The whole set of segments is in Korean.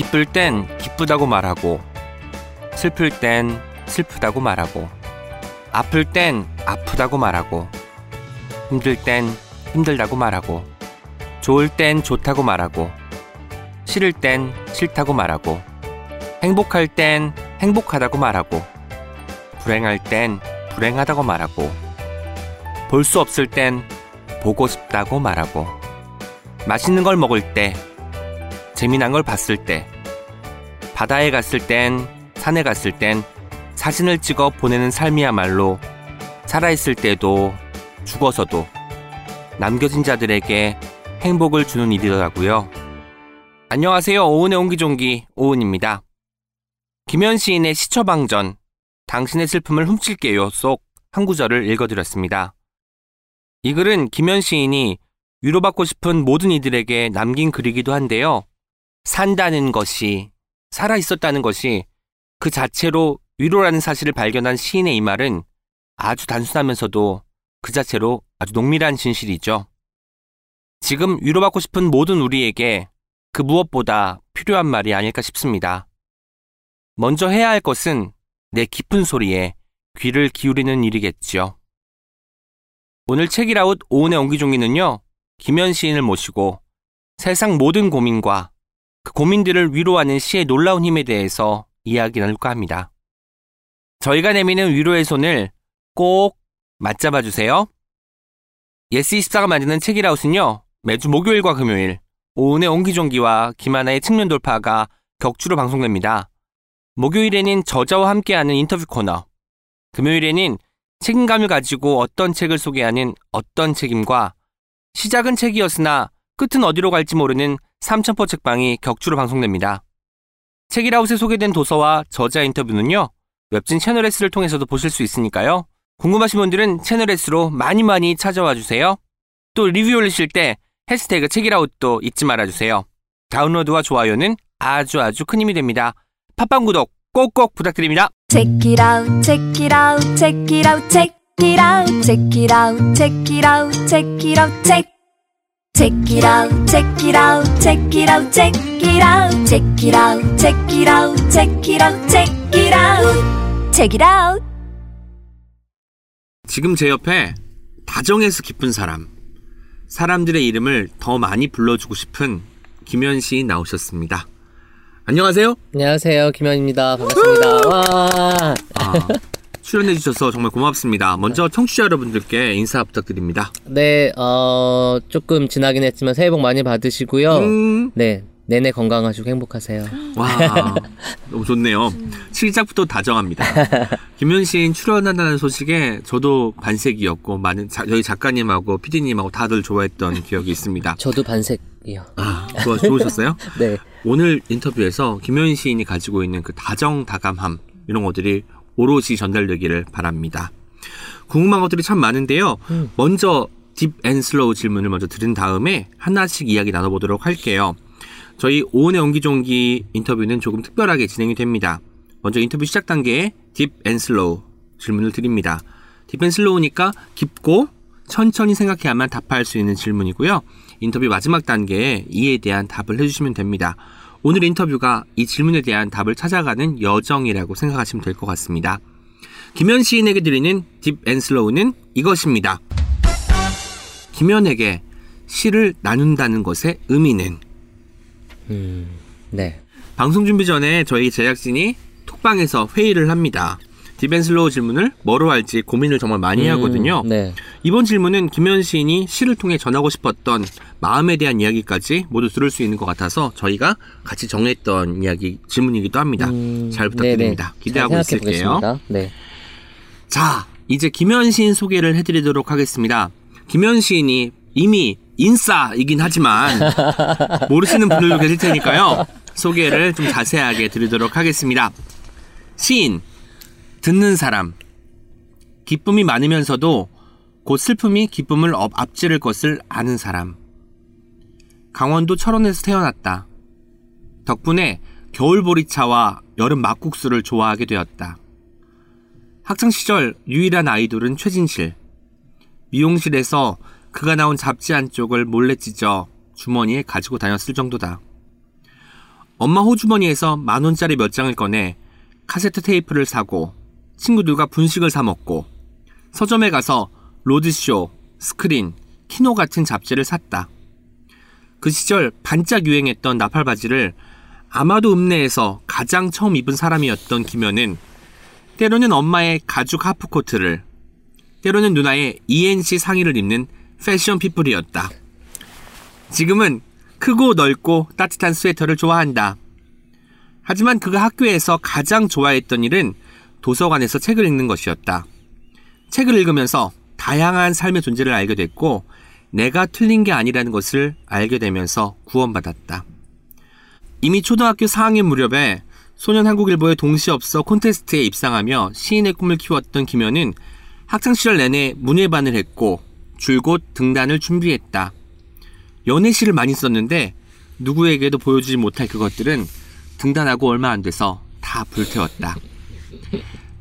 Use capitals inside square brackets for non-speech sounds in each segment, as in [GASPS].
기쁠 땐 기쁘다고 말하고 슬플 땐 슬프다고 말하고 아플 땐 아프다고 말하고 힘들 땐 힘들다고 말하고 좋을 땐 좋다고 말하고 싫을 땐 싫다고 말하고 행복할 땐 행복하다고 말하고 불행할 땐 불행하다고 말하고 볼 수 없을 땐 보고 싶다고 말하고 맛있는 걸 먹을 때 재미난 걸 봤을 때 바다에 갔을 땐 산에 갔을 땐 사진을 찍어 보내는 삶이야말로 살아있을 때도 죽어서도 남겨진 자들에게 행복을 주는 일이더라고요. 안녕하세요. 오은의 옹기종기 오은입니다. 김현 시인의 시처방전 당신의 슬픔을 훔칠게요 속 한 구절을 읽어드렸습니다. 이 글은 김현 시인이 위로받고 싶은 모든 이들에게 남긴 글이기도 한데요. 산다는 것이, 살아 있었다는 것이 그 자체로 위로라는 사실을 발견한 시인의 이 말은 아주 단순하면서도 그 자체로 아주 농밀한 진실이죠. 지금 위로받고 싶은 모든 우리에게 그 무엇보다 필요한 말이 아닐까 싶습니다. 먼저 해야 할 것은 내 깊은 소리에 귀를 기울이는 일이겠지요. 오늘 책읽아웃 오은의 옹기종기는요, 김현 시인을 모시고 세상 모든 고민과 그 고민들을 위로하는 시의 놀라운 힘에 대해서 이야기 나눌까 합니다. 저희가 내미는 위로의 손을 꼭 맞잡아 주세요. 예스24가 만드는 책읽아웃은요, 매주 목요일과 금요일, 오은의 옹기종기와 김하나의 측면 돌파가 격주로 방송됩니다. 목요일에는 저자와 함께하는 인터뷰 코너, 금요일에는 책임감을 가지고 어떤 책을 소개하는 어떤 책임과 시작은 책이었으나 끝은 어디로 갈지 모르는 삼천포 책방이 격주로 방송됩니다. 책이라웃에 소개된 도서와 저자 인터뷰는요, 웹진 채널 S를 통해서도 보실 수 있으니까요. 궁금하신 분들은 채널 S로 많이 많이 찾아와 주세요. 또 리뷰 올리실 때 해시태그 책이라웃도 잊지 말아주세요. 다운로드와 좋아요는 아주 아주 큰 힘이 됩니다. 팟빵 구독 꼭꼭 부탁드립니다. Check it out, check it out, check it out, check it out, check it out, check it out, check it out, check. Check it out, check it out, check it out, check it out, check it out, check it out, check it out, check it out, check it out. 지금 제 옆에 다정해서 기쁜 사람, 사람들의 이름을 더 많이 불러주고 싶은 김현 시인 나오셨습니다. 안녕하세요. 안녕하세요. 김현입니다. 반갑습니다. 와. 아, 출연해 주셔서 정말 고맙습니다. 먼저 청취자 여러분들께 인사 부탁드립니다. 네, 어, 조금 지나긴 했지만 새해 복 많이 받으시고요. 음, 네, 내내 건강하시고 행복하세요. 와, 너무 좋네요. 시작부터 다정합니다. [LAUGHS] 김현 시인 출연한다는 소식에 저도 반색이었고, 많은, 자, 저희 작가님하고 PD님하고 다들 좋아했던 기억이 있습니다. 저도 반색이요. 아, 좋아, 좋으셨어요? [LAUGHS] 네. 오늘 인터뷰에서 김현 시인이 가지고 있는 그 다정다감함, 이런 것들이 오롯이 전달되기를 바랍니다. 궁금한 것들이 참 많은데요. 음. 먼저 deep and slow 질문을 먼저 드린 다음에 하나씩 이야기 나눠보도록 할게요. 저희 오은의 옹기종기 인터뷰는 조금 특별하게 진행이 됩니다. 먼저 인터뷰 시작 단계에 deep and slow 질문을 드립니다. deep and slow니까 깊고 천천히 생각해야만 답할 수 있는 질문이고요. 인터뷰 마지막 단계에 이에 대한 답을 해주시면 됩니다. 오늘 인터뷰가 이 질문에 대한 답을 찾아가는 여정이라고 생각하시면 될 것 같습니다. 김현 시인에게 드리는 deep and slow는 이것입니다. 김현에게 시를 나눈다는 것의 의미는 음, 네. 방송 준비 전에 저희 제작진이 톡방에서 회의를 합니다. deep and slow 질문을 뭐로 할지 고민을 정말 많이 음, 하거든요. 네. 이번 질문은 김현 시인이 시를 통해 전하고 싶었던 마음에 대한 이야기까지 모두 들을 수 있는 것 같아서 저희가 같이 정했던 이야기 질문이기도 합니다. 음, 잘 부탁드립니다. 네네. 기대하고 잘 있을게요. 네. 자, 이제 김현 시인 소개를 해드리도록 하겠습니다. 김현 시인이 이미 인싸이긴 하지만 [LAUGHS] 모르시는 분들도 계실 테니까요. 소개를 좀 자세하게 드리도록 하겠습니다. 시인, 듣는 사람, 기쁨이 많으면서도 곧 슬픔이 기쁨을 업- 앞지를 것을 아는 사람. 강원도 철원에서 태어났다. 덕분에 겨울 보리차와 여름 막국수를 좋아하게 되었다. 학창 시절 유일한 아이돌은 최진실. 미용실에서 그가 나온 잡지 한 쪽을 몰래 찢어 주머니에 가지고 다녔을 정도다. 엄마 호주머니에서 만 원짜리 몇 장을 꺼내 카세트 테이프를 사고 친구들과 분식을 사 먹고 서점에 가서 로드쇼, 스크린, 키노 같은 잡지를 샀다. 그 시절 반짝 유행했던 나팔 바지를 아마도 읍내에서 가장 처음 입은 사람이었던 김현은 때로는 엄마의 가죽 하프코트를 때로는 누나의 ENC 상의를 입는 패션 피플이었다. 지금은 크고 넓고 따뜻한 스웨터를 좋아한다. 하지만 그가 학교에서 가장 좋아했던 일은 도서관에서 책을 읽는 것이었다. 책을 읽으면서 다양한 삶의 존재를 알게 됐고 내가 틀린 게 아니라는 것을 알게 되면서 구원받았다. 이미 초등학교 4학년 무렵에 소년 한국일보의 동시업서 콘테스트에 입상하며 시인의 꿈을 키웠던 김현은 학창시절 내내 문예반을 했고 줄곧 등단을 준비했다. 연애시를 많이 썼는데 누구에게도 보여주지 못할 그것들은 등단하고 얼마 안 돼서 다 불태웠다.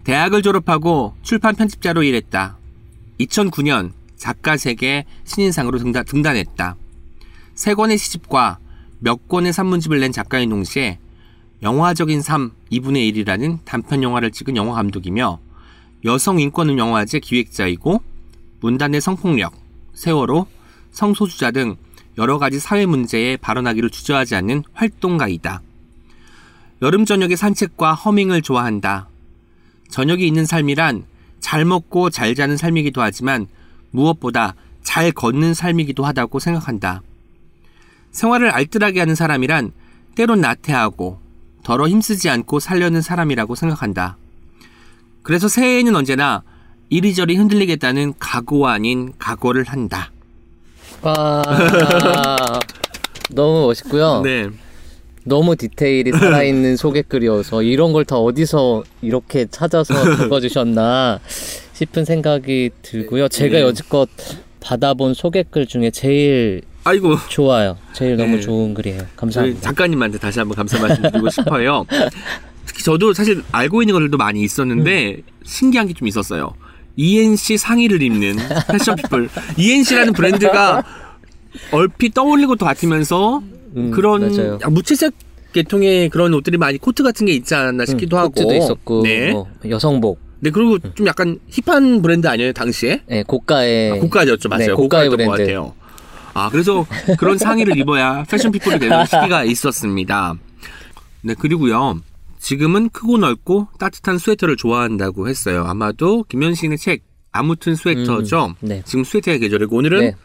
대학을 졸업하고 출판 편집자로 일했다. 2009년 작가 세계 신인상으로 등단, 등단했다. 세 권의 시집과 몇 권의 산문집을 낸 작가인 동시에 영화적인 삶 2분의 1이라는 단편 영화를 찍은 영화 감독이며 여성 인권 영화제 기획자이고 문단의 성폭력, 세월호, 성소수자 등 여러 가지 사회 문제에 발언하기를 주저하지 않는 활동가이다. 여름 저녁의 산책과 허밍을 좋아한다. 저녁이 있는 삶이란 잘 먹고 잘 자는 삶이기도 하지만 무엇보다 잘 걷는 삶이기도 하다고 생각한다. 생활을 알뜰하게 하는 사람이란 때론 나태하고 더러 힘쓰지 않고 살려는 사람이라고 생각한다. 그래서 새해에는 언제나 이리저리 흔들리겠다는 각오 아닌 각오를 한다. 와, [LAUGHS] 너무 멋있고요. 네. 너무 디테일이 살아있는 [LAUGHS] 소개글이어서 이런 걸 다 어디서 이렇게 찾아서 적어주셨나 [LAUGHS] 싶은 생각이 들고요. 제가 네. 여지껏 받아본 소개글 중에 제일 아이고. 좋아요. 제일 너무 네. 좋은 글이에요. 감사합니다. 작가님한테 다시 한번 감사 말씀드리고 싶어요. [LAUGHS] 특히 저도 사실 알고 있는 것들도 많이 있었는데 음. 신기한 게 좀 있었어요. ENC 상의를 입는 패션 피플. ENC라는 브랜드가 얼핏 떠올릴 것도 같으면서 음, 그런 맞아요. 약 무채색 계통의 그런 옷들이 많이 코트 같은 게 있지 않았나 싶기도 음, 하고. 코트도 있었고 네. 뭐 여성복, 네 그리고 좀 약간 hip한 브랜드 아니에요 당시에? 네, 고가의 아, 고가였죠 맞아요. 네, 고가의 브랜드. 같아요. 아 그래서 그런 상의를 입어야 fashion people이 되는 [LAUGHS] 시기가 있었습니다. 네 그리고요 지금은 크고 넓고 따뜻한 스웨터를 좋아한다고 했어요. 아마도 김현 시인의 책 아무튼 스웨터죠. 음, 네. 지금 스웨터의 계절이고 오늘은 네.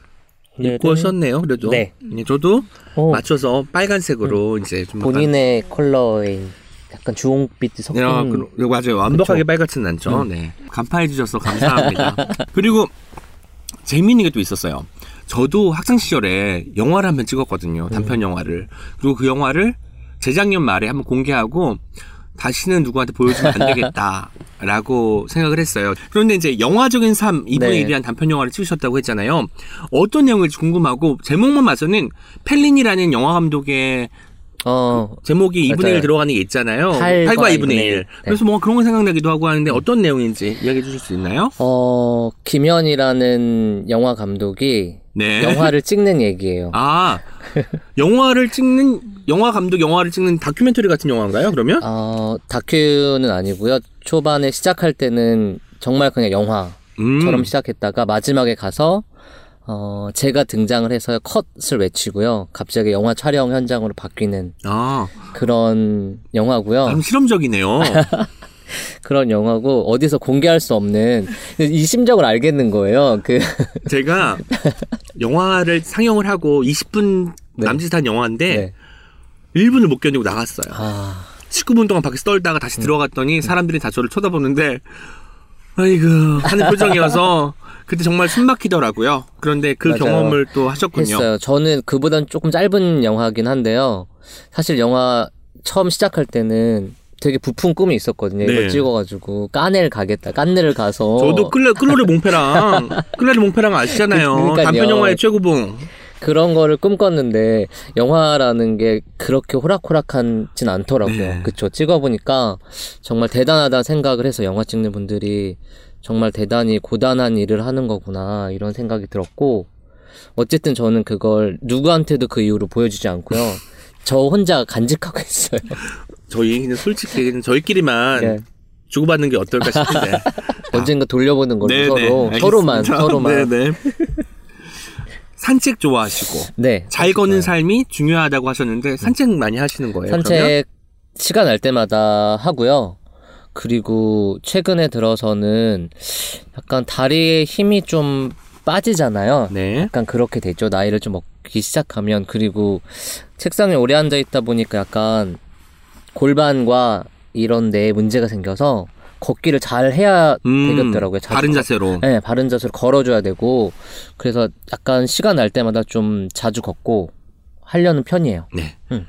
입고 오셨네요. 그래도 네. 저도 오, 맞춰서 빨간색으로 이제 좀 약간- 본인의 컬러에 약간 주홍빛이 섞인 네, 아, 그, 네, 맞아요. 완벽하게 빨갛진 않죠. 음. 네. 간파해 주셔서 감사합니다. [LAUGHS] 그리고 재미있는 게 또 있었어요. 저도 학창 시절에 영화를 한 편 찍었거든요. 단편 영화를. 그리고 그 영화를 재작년 말에 한번 공개하고 다시는 누구한테 보여주면 안 되겠다라고 [LAUGHS] 생각을 했어요. 그런데 이제 영화적인 삶 2분의 네. 1이란 단편 영화를 찍으셨다고 했잖아요. 어떤 내용일지 궁금하고 제목만 봐서는 펠린이라는 영화 감독의 어, 제목이 2분의 1 맞아요. 들어가는 게 있잖아요. 8과 8과 2분의 1. 2분의 1. 그래서 뭔가 그런 거 생각나기도 하고 하는데 어떤 내용인지 이야기해 주실 수 있나요? 어, 김현이라는 영화 감독이 네. 영화를 찍는 얘기예요. 아, 영화를 찍는, 영화 감독 영화를 찍는 다큐멘터리 같은 영화인가요, 그러면? 어, 다큐는 아니고요. 초반에 시작할 때는 정말 그냥 영화처럼 음. 시작했다가 마지막에 가서 어, 제가 등장을 해서 컷을 외치고요. 갑자기 영화 촬영 현장으로 바뀌는 아, 그런 영화고요. 나름 실험적이네요. [LAUGHS] 그런 영화고 어디서 공개할 수 없는 이 심정을 알겠는 거예요. 그 [LAUGHS] 제가 영화를 상영을 하고 20분 네. 남짓한 영화인데 네. 1분을 못 견디고 나갔어요. 아, 19분 동안 밖에서 떨다가 다시 들어갔더니 사람들이 다 저를 쳐다보는데 아이고 하는 [LAUGHS] 표정이어서 그때 정말 숨 막히더라고요. 그런데 그 맞아요. 경험을 또 하셨군요. 했어요. 저는 그보단 조금 짧은 영화긴 한데요. 사실 영화 처음 시작할 때는 되게 부푼 꿈이 있었거든요. 네. 이걸 찍어가지고 까네를 가겠다. 깐네를 가서 저도 클레, 클로리 몽페랑 [LAUGHS] 클레리 몽페랑 아시잖아요. 그러니까요. 단편 영화의 최고봉. 그런 거를 꿈꿨는데 영화라는 게 그렇게 호락호락하진 않더라고요. 네. 그쵸. 찍어보니까 정말 대단하다 생각을 해서 영화 찍는 분들이 정말 대단히 고단한 일을 하는 거구나 이런 생각이 들었고 어쨌든 저는 그걸 누구한테도 그 이후로 보여주지 않고요. 저 혼자 간직하고 있어요. [LAUGHS] 저희는 솔직히 저희끼리만 네. 주고받는 게 어떨까 싶은데. [LAUGHS] 언젠가 돌려보는 걸로 네, 서로 네, 알겠습니다. 서로만 서로만 네, 네. 산책 좋아하시고 네. 잘 걷는 삶이 중요하다고 하셨는데 산책 많이 하시는 거예요? 그러면? 산책 시간 날 때마다 하고요. 그리고 최근에 들어서는 약간 다리에 힘이 좀 빠지잖아요. 네. 약간 그렇게 되죠. 나이를 좀 먹기 시작하면 그리고 책상에 오래 앉아 있다 보니까 약간 골반과 이런 데에 문제가 생겨서 걷기를 잘 해야 음, 되겠더라고요. 바른 걷- 자세로. 네, 바른 자세로 걸어줘야 되고 그래서 약간 시간 날 때마다 좀 자주 걷고 하려는 편이에요. 네. 음.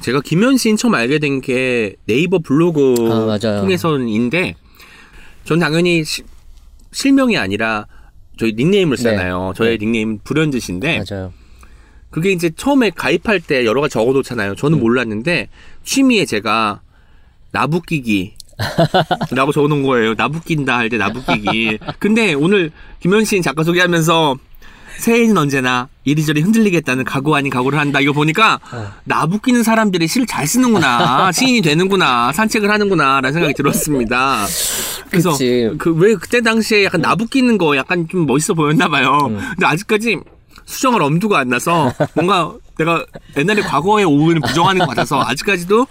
제가 김현 씨는 처음 알게 된 게 네이버 블로그 아. 통해서인데 전 당연히 시- 실명이 아니라 저희 닉네임을 쓰잖아요. 저의 닉네임 불현듯인데 맞아요. 그게 이제 처음에 가입할 때 여러 가지 적어놓잖아요. 음. 저는 몰랐는데 취미에 제가 나부끼기 라고 적어놓은 거예요. 나부낀다 할 때 나부끼기. 근데 오늘 김현신 작가 소개하면서 새해는 언제나 이리저리 흔들리겠다는 각오 아닌 각오를 한다. 이거 보니까 어. 나부끼는 사람들이 시를 잘 쓰는구나. 시인이 되는구나. 산책을 하는구나. 라는 생각이 들었습니다. 그래서. 그 왜 그때 당시에 약간 나부끼는 거 약간 좀 멋있어 보였나 봐요. 음. 근데 아직까지 수정할 엄두가 안 나서 뭔가 내가 옛날에 과거의 오후를 부정하는 것 같아서 아직까지도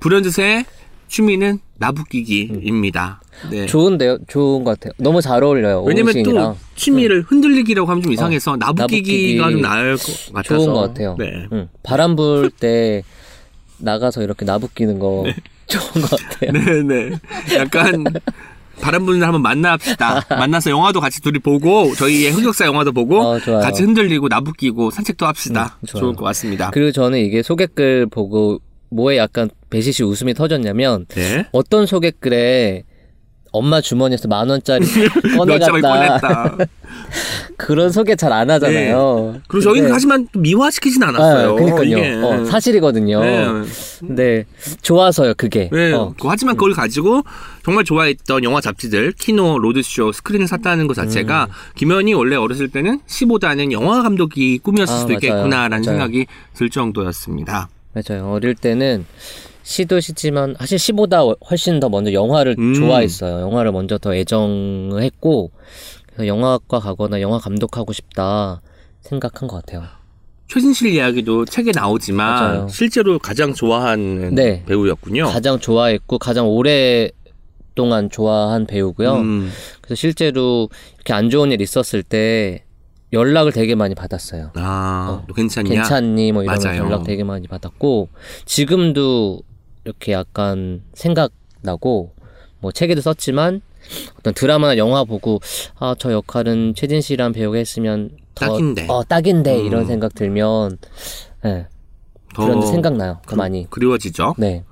불현듯의 취미는 나부끼기입니다. 네. 좋은데요? 좋은 것 같아요. 너무 잘 어울려요. 왜냐면 오은신이랑. 또 취미를 흔들리기라고 하면 좀 이상해서 나부끼기가 나부끼기 좀 나을 것 같아서 좋은 것 같아요. 네. 응. 바람 불 때 나가서 이렇게 나부끼는 거 좋은 것 같아요. 네네. 약간 [LAUGHS] 부는 날 한번 만납시다. [LAUGHS] 만나서 영화도 같이 둘이 보고 저희의 흑역사 영화도 보고 어. 같이 흔들리고 나부끼고 산책도 합시다. 음. 좋을 것 같습니다. 그리고 저는 이게 소개글 보고 뭐에 약간 배시시 웃음이 터졌냐면 네. 어떤 소개글에 엄마 주머니에서 만 원짜리 [LAUGHS] 꺼내갔다. [LAUGHS] 그런 소개 잘 안 하잖아요. 그리고 저희는 하지만 또 미화시키진 않았어요. 아, 그러니까요. 이게. 어, 사실이거든요. 네. 근데 좋아서요 그게. 네. 어. 그- 하지만 그걸 가지고 정말 좋아했던 영화 잡지들, 키노, 로드쇼, 스크린을 샀다는 것 자체가 음. 김현이 원래 어렸을 때는 시보다는 영화 감독이 꿈이었을 아, 수도 맞아요. 있겠구나라는 맞아요. 생각이 들 정도였습니다. 맞아요. 어릴 때는 시도 시지만 사실 시보다 훨씬 더 먼저 영화를 음. 좋아했어요. 영화를 먼저 더 애정을 했고 그래서 영화학과 가거나 영화 감독하고 싶다 생각한 것 같아요. 최진실 이야기도 책에 나오지만 맞아요. 실제로 가장 좋아하는 네. 배우였군요. 가장 좋아했고 가장 오랫동안 좋아한 배우고요. 음. 그래서 실제로 이렇게 안 좋은 일 있었을 때 연락을 되게 많이 받았어요. 아, 어, 너 괜찮냐? 괜찮니? 뭐 맞아요. 연락 되게 많이 받았고 지금도 이렇게 약간 생각나고 뭐 책에도 썼지만 어떤 드라마나 영화 보고 아 저 역할은 최진 씨란 배우가 했으면 더 딱인데. 어 딱인데 음. 이런 생각 들면 예더 그런 데 생각나요. 더 많이. 그리워지죠. 네.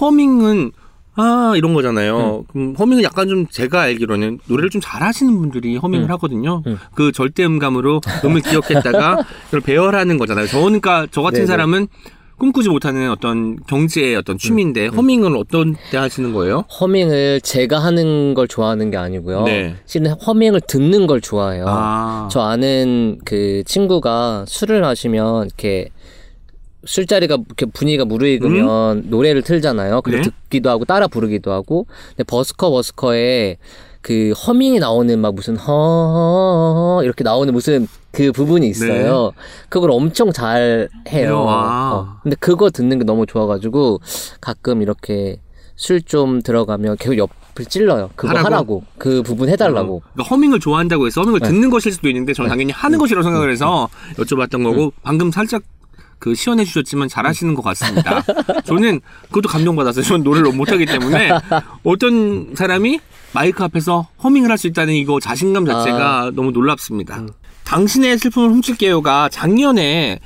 허밍은 아 이런 거잖아요. 음. 그럼 허밍은 약간 좀 제가 알기로는 노래를 좀 잘하시는 분들이 허밍을 음. 하거든요. 음. 그 절대 음감으로 음을 기억했다가 [LAUGHS] 그걸 배열하는 거잖아요. 저 그러니까 저 같은 네네. 사람은 꿈꾸지 못하는 어떤 경제의 어떤 취미인데 음. 허밍은 어떤 때 하시는 거예요? 허밍을 제가 하는 걸 좋아하는 게 아니고요. 네. 실은 허밍을 듣는 걸 좋아해요. 아, 저 아는 그 친구가 술을 마시면 이렇게 술자리가 이렇게 분위기가 무르익으면 노래를 틀잖아요. 그리고 네. 듣기도 하고 따라 부르기도 하고. 근데 버스커 버스커에 그 허밍이 나오는 막 무슨 허 이렇게 나오는 무슨 그 부분이 있어요. 그걸 엄청 잘 해요. 네. 와. 어. 근데 그거 듣는 게 너무 좋아가지고 가끔 이렇게 술 좀 들어가면 계속 옆을 찔러요. 그거 하라고? 하라고, 그 부분 해달라고. 어, 그러니까 허밍을 좋아한다고 해서 허밍을 네. 듣는 것일 수도 있는데 저는 당연히 하는 것이라고 생각을 해서 여쭤봤던 거고 음. 방금 살짝 그 시연해 주셨지만 잘하시는 것 같습니다. [LAUGHS] 저는 그것도 감동받았어요. 저는 노래를 너무 못하기 때문에 어떤 사람이 마이크 앞에서 허밍을 할 수 있다는 이거 자신감 자체가 너무 놀랍습니다. 아. 음. 당신의 슬픔을 훔칠게요가 작년에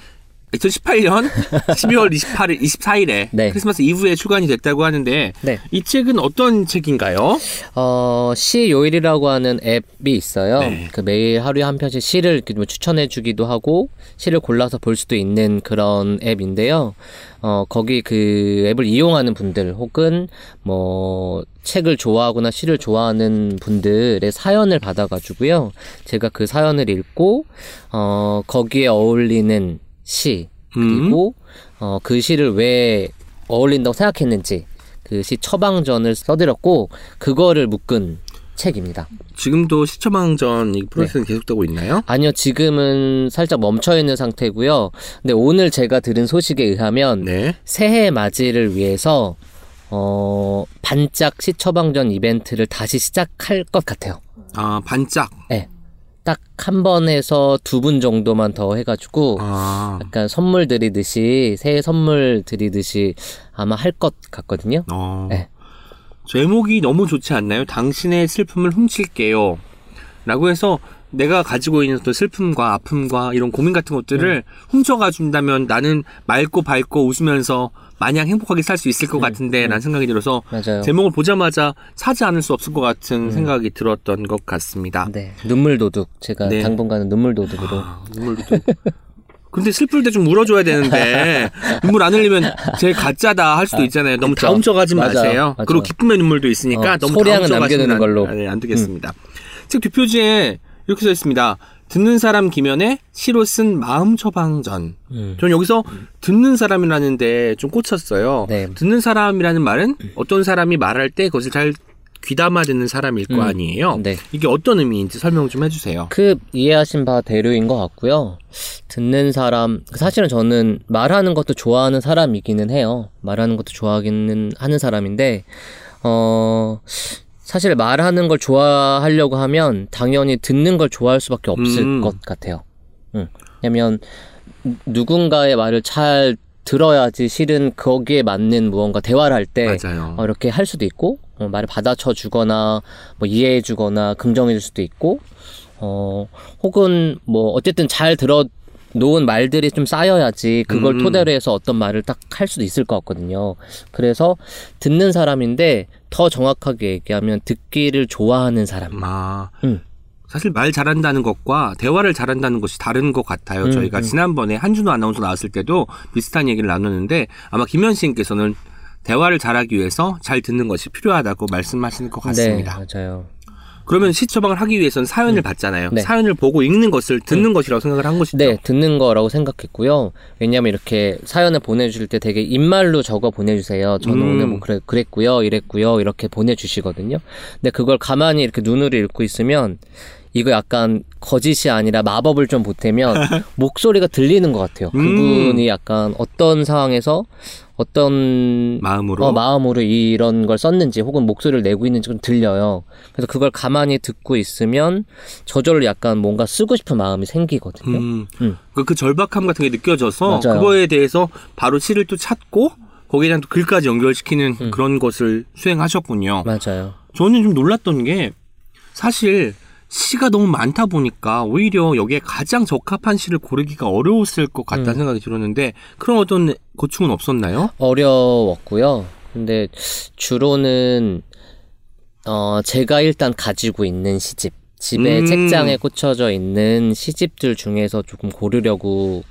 2018년 12월 28일, 24일에 네. 크리스마스 이브에 출간이 됐다고 하는데 네. 이 책은 어떤 책인가요? 어, 시 요일이라고 하는 앱이 있어요. 네. 그 매일 하루에 한 편씩 시를 뭐 추천해 주기도 하고 시를 골라서 볼 수도 있는 그런 앱인데요. 어, 거기 그 앱을 이용하는 분들 혹은 뭐 책을 좋아하거나 시를 좋아하는 분들의 사연을 받아가지고요. 제가 그 사연을 읽고 어, 거기에 어울리는 시 음. 그리고 어, 그 시를 왜 어울린다고 생각했는지 그 시 처방전을 써드렸고 그거를 묶은 책입니다. 지금도 시처방전 이 프로세스는 계속되고 있나요? 아니요, 지금은 살짝 멈춰 있는 상태고요. 근데 오늘 제가 들은 소식에 의하면 네. 새해 맞이를 위해서 어, 반짝 시처방전 이벤트를 다시 시작할 것 같아요. 아 반짝. 네. 딱 한 번에서 두 분 정도만 더 해가지고 아. 약간 선물 드리듯이 새해 선물 드리듯이 아마 할 것 같거든요. 어. 네. 제목이 너무 좋지 않나요? 당신의 슬픔을 훔칠게요. 라고 해서 내가 가지고 있는 또 슬픔과 아픔과 이런 고민 같은 것들을 훔쳐가 준다면 나는 맑고 밝고 웃으면서 마냥 행복하게 살 수 있을 것 같은데 라는 생각이 들어서 맞아요. 제목을 보자마자 사지 않을 수 없을 것 같은 생각이 들었던 것 같습니다. 네, 눈물 도둑. 제가 네. 당분간은 눈물 도둑으로. 아, 눈물도 좀. 근데 슬플 때 좀 울어줘야 되는데 [LAUGHS] 눈물 안 흘리면 제 가짜다 할 수도 있잖아요. 너무 다 그쵸. 맞아요. 마세요. 맞아요. 그리고 기쁨의 눈물도 있으니까 어, 너무 소량은 남겨두는 안- 걸로. 음. 아, 네, 안 되겠습니다. 책 뒷표지에 이렇게 써 있습니다. 듣는 사람 김연의 시로 쓴 마음 처방전. 음. 저는 여기서 듣는 사람이라는데 좀 꽂혔어요. 네. 듣는 사람이라는 말은 어떤 사람이 말할 때 그것을 잘 귀담아 듣는 사람일 거 음. 아니에요. 네. 이게 어떤 의미인지 설명 좀 해주세요. 그 이해하신 바 대로인 것 같고요. 듣는 사람 사실은 저는 말하는 것도 좋아하는 사람이기는 해요. 말하는 것도 좋아하기는 하는 사람인데 어 사실 말하는 걸 좋아하려고 하면 당연히 듣는 걸 좋아할 수밖에 없을 음. 것 같아요. 응. 왜냐면 누군가의 말을 잘 들어야지 실은 거기에 맞는 무언가 대화를 할 때. 어, 이렇게 할 수도 있고 어, 말을 받아쳐 주거나 뭐 이해해 주거나 긍정해 줄 수도 있고 어 혹은 뭐 어쨌든 잘 들어 놓은 말들이 좀 쌓여야지 그걸 음. 토대로 해서 어떤 말을 딱 할 수도 있을 것 같거든요. 그래서 듣는 사람인데 더 정확하게 얘기하면 듣기를 좋아하는 사람. 아, 음. 사실 말 잘한다는 것과 대화를 잘한다는 것이 다른 것 같아요. 음, 저희가 음. 지난번에 한준호 아나운서 나왔을 때도 비슷한 얘기를 나눴는데 아마 김현 씨께서는 대화를 잘하기 위해서 잘 듣는 것이 필요하다고 말씀하시는 것 같습니다. 네, 맞아요. 그러면 시 처방을 하기 위해서는 사연을 받잖아요. 네. 사연을 보고 읽는 것을 듣는 것이라고 생각을 한 것이죠. 네, 듣는 거라고 생각했고요. 왜냐면 이렇게 사연을 보내주실 때 되게 입말로 적어 보내주세요. 저는 음. 오늘 뭐 그래, 그랬고요, 이랬고요, 이렇게 보내주시거든요. 근데 그걸 가만히 이렇게 눈으로 읽고 있으면 이거 약간 거짓이 아니라 마법을 좀 보태면 [LAUGHS] 목소리가 들리는 것 같아요. 음. 그분이 약간 어떤 상황에서 어떤 마음으로 어, 마음으로 이런 걸 썼는지 혹은 목소리를 내고 있는지 좀 들려요. 그래서 그걸 가만히 듣고 있으면 저절로 약간 뭔가 쓰고 싶은 마음이 생기거든요. 음, 음. 그, 그 절박함 같은 게 느껴져서 맞아요. 그거에 대해서 바로 시를 또 찾고 거기에 대한 또 글까지 연결시키는 음. 그런 것을 수행하셨군요. 맞아요. 저는 좀 놀랐던 게 사실 시가 너무 많다 보니까 오히려 여기에 가장 적합한 시를 고르기가 어려웠을 것 같다는 음. 생각이 들었는데 그런 어떤 고충은 없었나요? 어려웠고요. 근데 주로는 어 제가 일단 가지고 있는 시집 집에 음. 책장에 꽂혀져 있는 시집들 중에서 조금 고르려고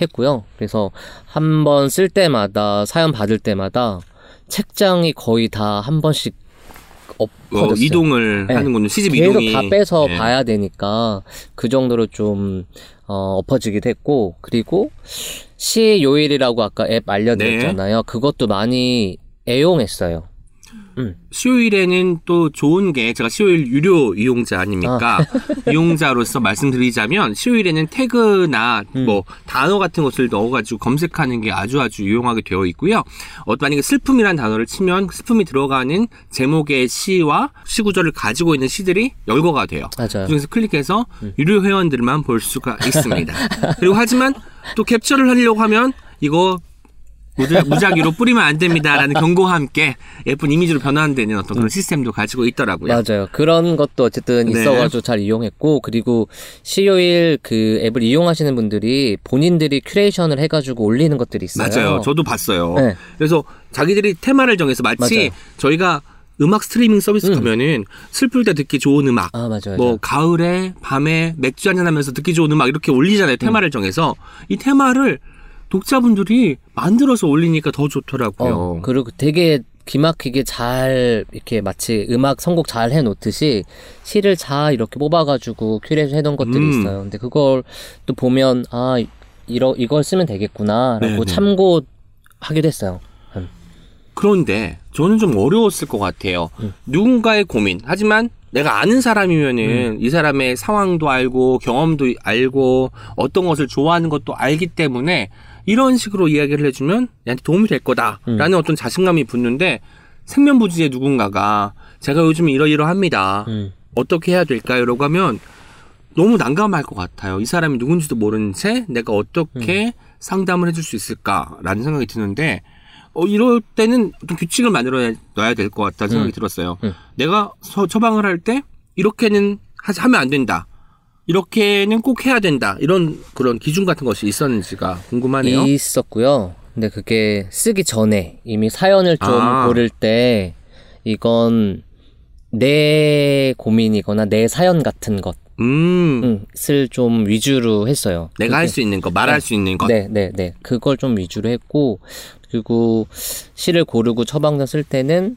했고요. 그래서 한 번 쓸 때마다 사연 받을 때마다 책장이 거의 다 한 번씩 어. 이동을 네. 하는군요. 시집 계속 이동이 다 빼서 네. 봐야 되니까 그 정도로 좀 어, 엎어지기도 했고 그리고 시 요일이라고 아까 앱 알려드렸잖아요. 네. 그것도 많이 애용했어요. 수요일에는 또 좋은 게 제가 수요일 유료 이용자 아닙니까? [LAUGHS] 이용자로서 말씀드리자면 수요일에는 태그나 음. 뭐 단어 같은 것을 넣어가지고 검색하는 게 아주 아주 유용하게 되어 있고요. 어, 만약에 슬픔이라는 단어를 치면 슬픔이 들어가는 제목의 시와 시 구절을 가지고 있는 시들이 열거가 돼요. 맞아요. 그중에서 클릭해서 음. 유료 회원들만 볼 수가 있습니다. 그리고 하지만 또 캡처를 하려고 하면 이거 무자- 무작위로 뿌리면 안 됩니다라는 경고와 함께 예쁜 이미지로 변환되는 어떤 그런 시스템도 가지고 있더라고요. 음. 맞아요. 그런 것도 어쨌든 네. 있어가지고 잘 이용했고 그리고 시요일 그 앱을 이용하시는 분들이 본인들이 큐레이션을 해가지고 올리는 것들이 있어요. 맞아요. 저도 봤어요. 네. 그래서 자기들이 테마를 정해서 마치 맞아요. 저희가 음악 스트리밍 서비스 음. 가면은 슬플 때 듣기 좋은 음악, 아 맞아요. 뭐 맞아요. 가을에 밤에 맥주 한잔 하면서 듣기 좋은 음악 이렇게 올리잖아요. 테마를 음. 정해서 이 테마를 독자분들이 만들어서 올리니까 더 좋더라고요. 어, 그리고 되게 기막히게 잘 이렇게 마치 음악 선곡 잘 해놓듯이 시를 잘 이렇게 뽑아가지고 큐레이션 해놓은 것들이 음. 있어요. 근데 그걸 또 보면 아 이러 이걸 쓰면 되겠구나라고 네네. 참고 하기도 했어요. 음. 그런데 저는 좀 어려웠을 것 같아요. 음. 누군가의 고민. 하지만 내가 아는 사람이면은 음. 이 사람의 상황도 알고 경험도 알고 어떤 것을 좋아하는 것도 알기 때문에 이런 식으로 이야기를 해주면 얘한테 도움이 될 거다라는 음. 어떤 자신감이 붙는데 생면부지의 누군가가 제가 요즘 이러이러합니다. 음. 어떻게 해야 될까요? 라고 하면 너무 난감할 것 같아요. 이 사람이 누군지도 모르는 채 내가 어떻게 음. 상담을 해줄 수 있을까라는 생각이 드는데 어, 이럴 때는 어떤 규칙을 만들어 놔야 될 것 같다는 생각이 음. 들었어요. 음. 내가 서- 처방을 할 때 이렇게는 하, 하면 안 된다. 이렇게는 꼭 해야 된다. 이런 그런 기준 같은 것이 있었는지가 궁금하네요. 있었고요. 근데 그게 쓰기 전에 이미 사연을 좀 아. 고를 때 이건 내 고민이거나 내 사연 같은 음, 것을 좀 위주로 했어요. 내가 할 수 있는 것, 말할 수 있는 것. 네, 네, 네. 그걸 좀 위주로 했고, 그리고 시를 고르고 처방전 쓸 때는,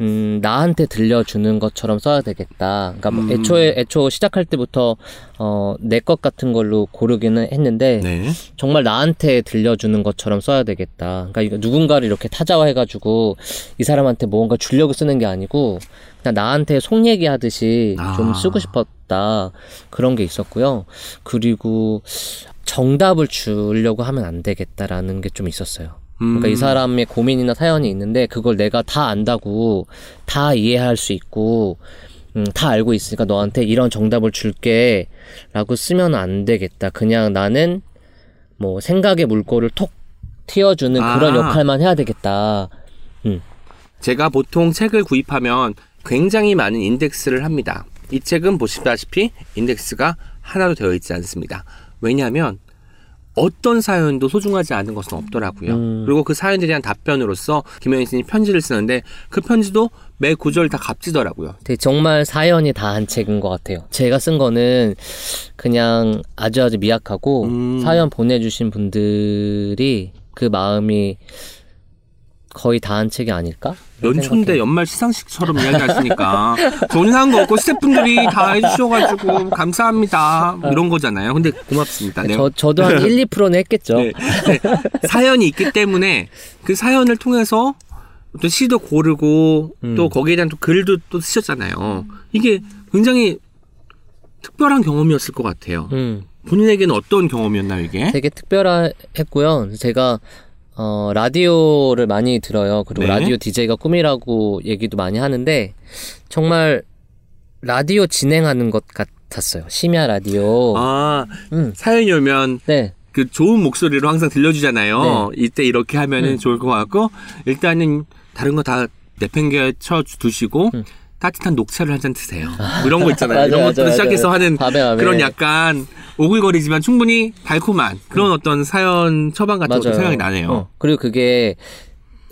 음, 나한테 들려주는 것처럼 써야 되겠다. 그러니까 뭐 음. 애초에, 애초 시작할 때부터, 어, 내 것 같은 걸로 고르기는 했는데, 네. 정말 나한테 들려주는 것처럼 써야 되겠다. 그러니까 이거 누군가를 이렇게 타자화해 가지고 이 사람한테 뭔가 주려고 쓰는 게 아니고 그냥 나한테 속 얘기하듯이 아. 좀 쓰고 싶었다 그런 게 있었고요. 그리고 정답을 주려고 하면 안 되겠다라는 게 좀 있었어요. 그러니까 음. 이 사람의 고민이나 사연이 있는데 그걸 내가 다 안다고 다 이해할 수 있고 음, 다 알고 있으니까 너한테 이런 정답을 줄게 라고 쓰면 안 되겠다. 그냥 나는 뭐 생각의 물꼬를 톡 튀어주는 그런 아. 역할만 해야 되겠다. 제가 보통 책을 구입하면 굉장히 많은 인덱스를 합니다. 이 책은 보시다시피 인덱스가 하나도 되어 있지 않습니다. 왜냐하면 어떤 사연도 소중하지 않은 것은 없더라고요. 음. 그리고 그 사연에 대한 답변으로서 김현희 씨이 편지를 쓰는데 그 편지도 매 구절 다 값지더라고요. 되게 정말 사연이 다 한 책인 것 같아요. 제가 쓴 거는 그냥 아주 아주 미약하고 음. 사연 보내주신 분들이 그 마음이 거의 다 한 책이 아닐까? 연초인데. 연말 시상식처럼 이야기하시니까 저는 한거 없고 스태프분들이 다 해주셔가지고 감사합니다 이런 거잖아요. 근데 고맙습니다. 네. 저, 저도 한 1, 2%는 했겠죠. 네. 네. 사연이 있기 때문에 그 사연을 통해서 또 시도 고르고 음. 또 거기에 대한 또 글도 또 쓰셨잖아요. 이게 굉장히 특별한 경험이었을 것 같아요. 음. 본인에게는 어떤 경험이었나요, 이게? 되게 특별했고요. 제가 어, 라디오를 많이 들어요. 그리고 네. 라디오 DJ가 꿈이라고 얘기도 많이 하는데 정말 라디오 진행하는 것 같았어요. 심야 라디오. 아, 음. 사연이 오면 네. 그 좋은 목소리로 항상 들려주잖아요. 이때 이렇게 하면은 음. 좋을 것 같고 일단은 다른 거 다 내팽개쳐 두시고 음. 따뜻한 녹차를 한 잔 드세요. 뭐 이런 거 있잖아요. 맞아, 이런 맞아, 것부터 맞아. 시작해서 하는 밤에 밤에. 그런 약간 오글거리지만 충분히 달콤한 그런 어떤 사연 처방 같은 것도 생각이 나네요. 어, 그리고 그게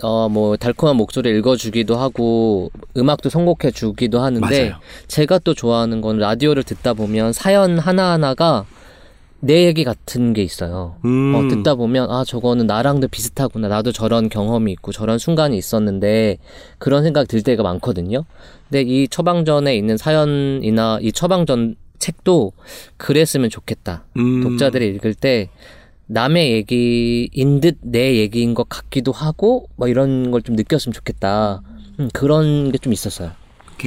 어 뭐 달콤한 목소리 읽어주기도 하고 음악도 선곡해 주기도 하는데 맞아요. 제가 또 좋아하는 건 라디오를 듣다 보면 사연 하나 하나가 내 얘기 같은 게 있어요. 음. 어, 듣다 보면 아 저거는 나랑도 비슷하구나 나도 저런 경험이 있고 저런 순간이 있었는데 그런 생각 들 때가 많거든요 근데 이 처방전에 있는 사연이나 이 처방전 책도 그랬으면 좋겠다 음. 독자들이 읽을 때 남의 얘기인 듯 내 얘기인 것 같기도 하고 뭐 이런 걸 좀 느꼈으면 좋겠다 음, 그런 게 좀 있었어요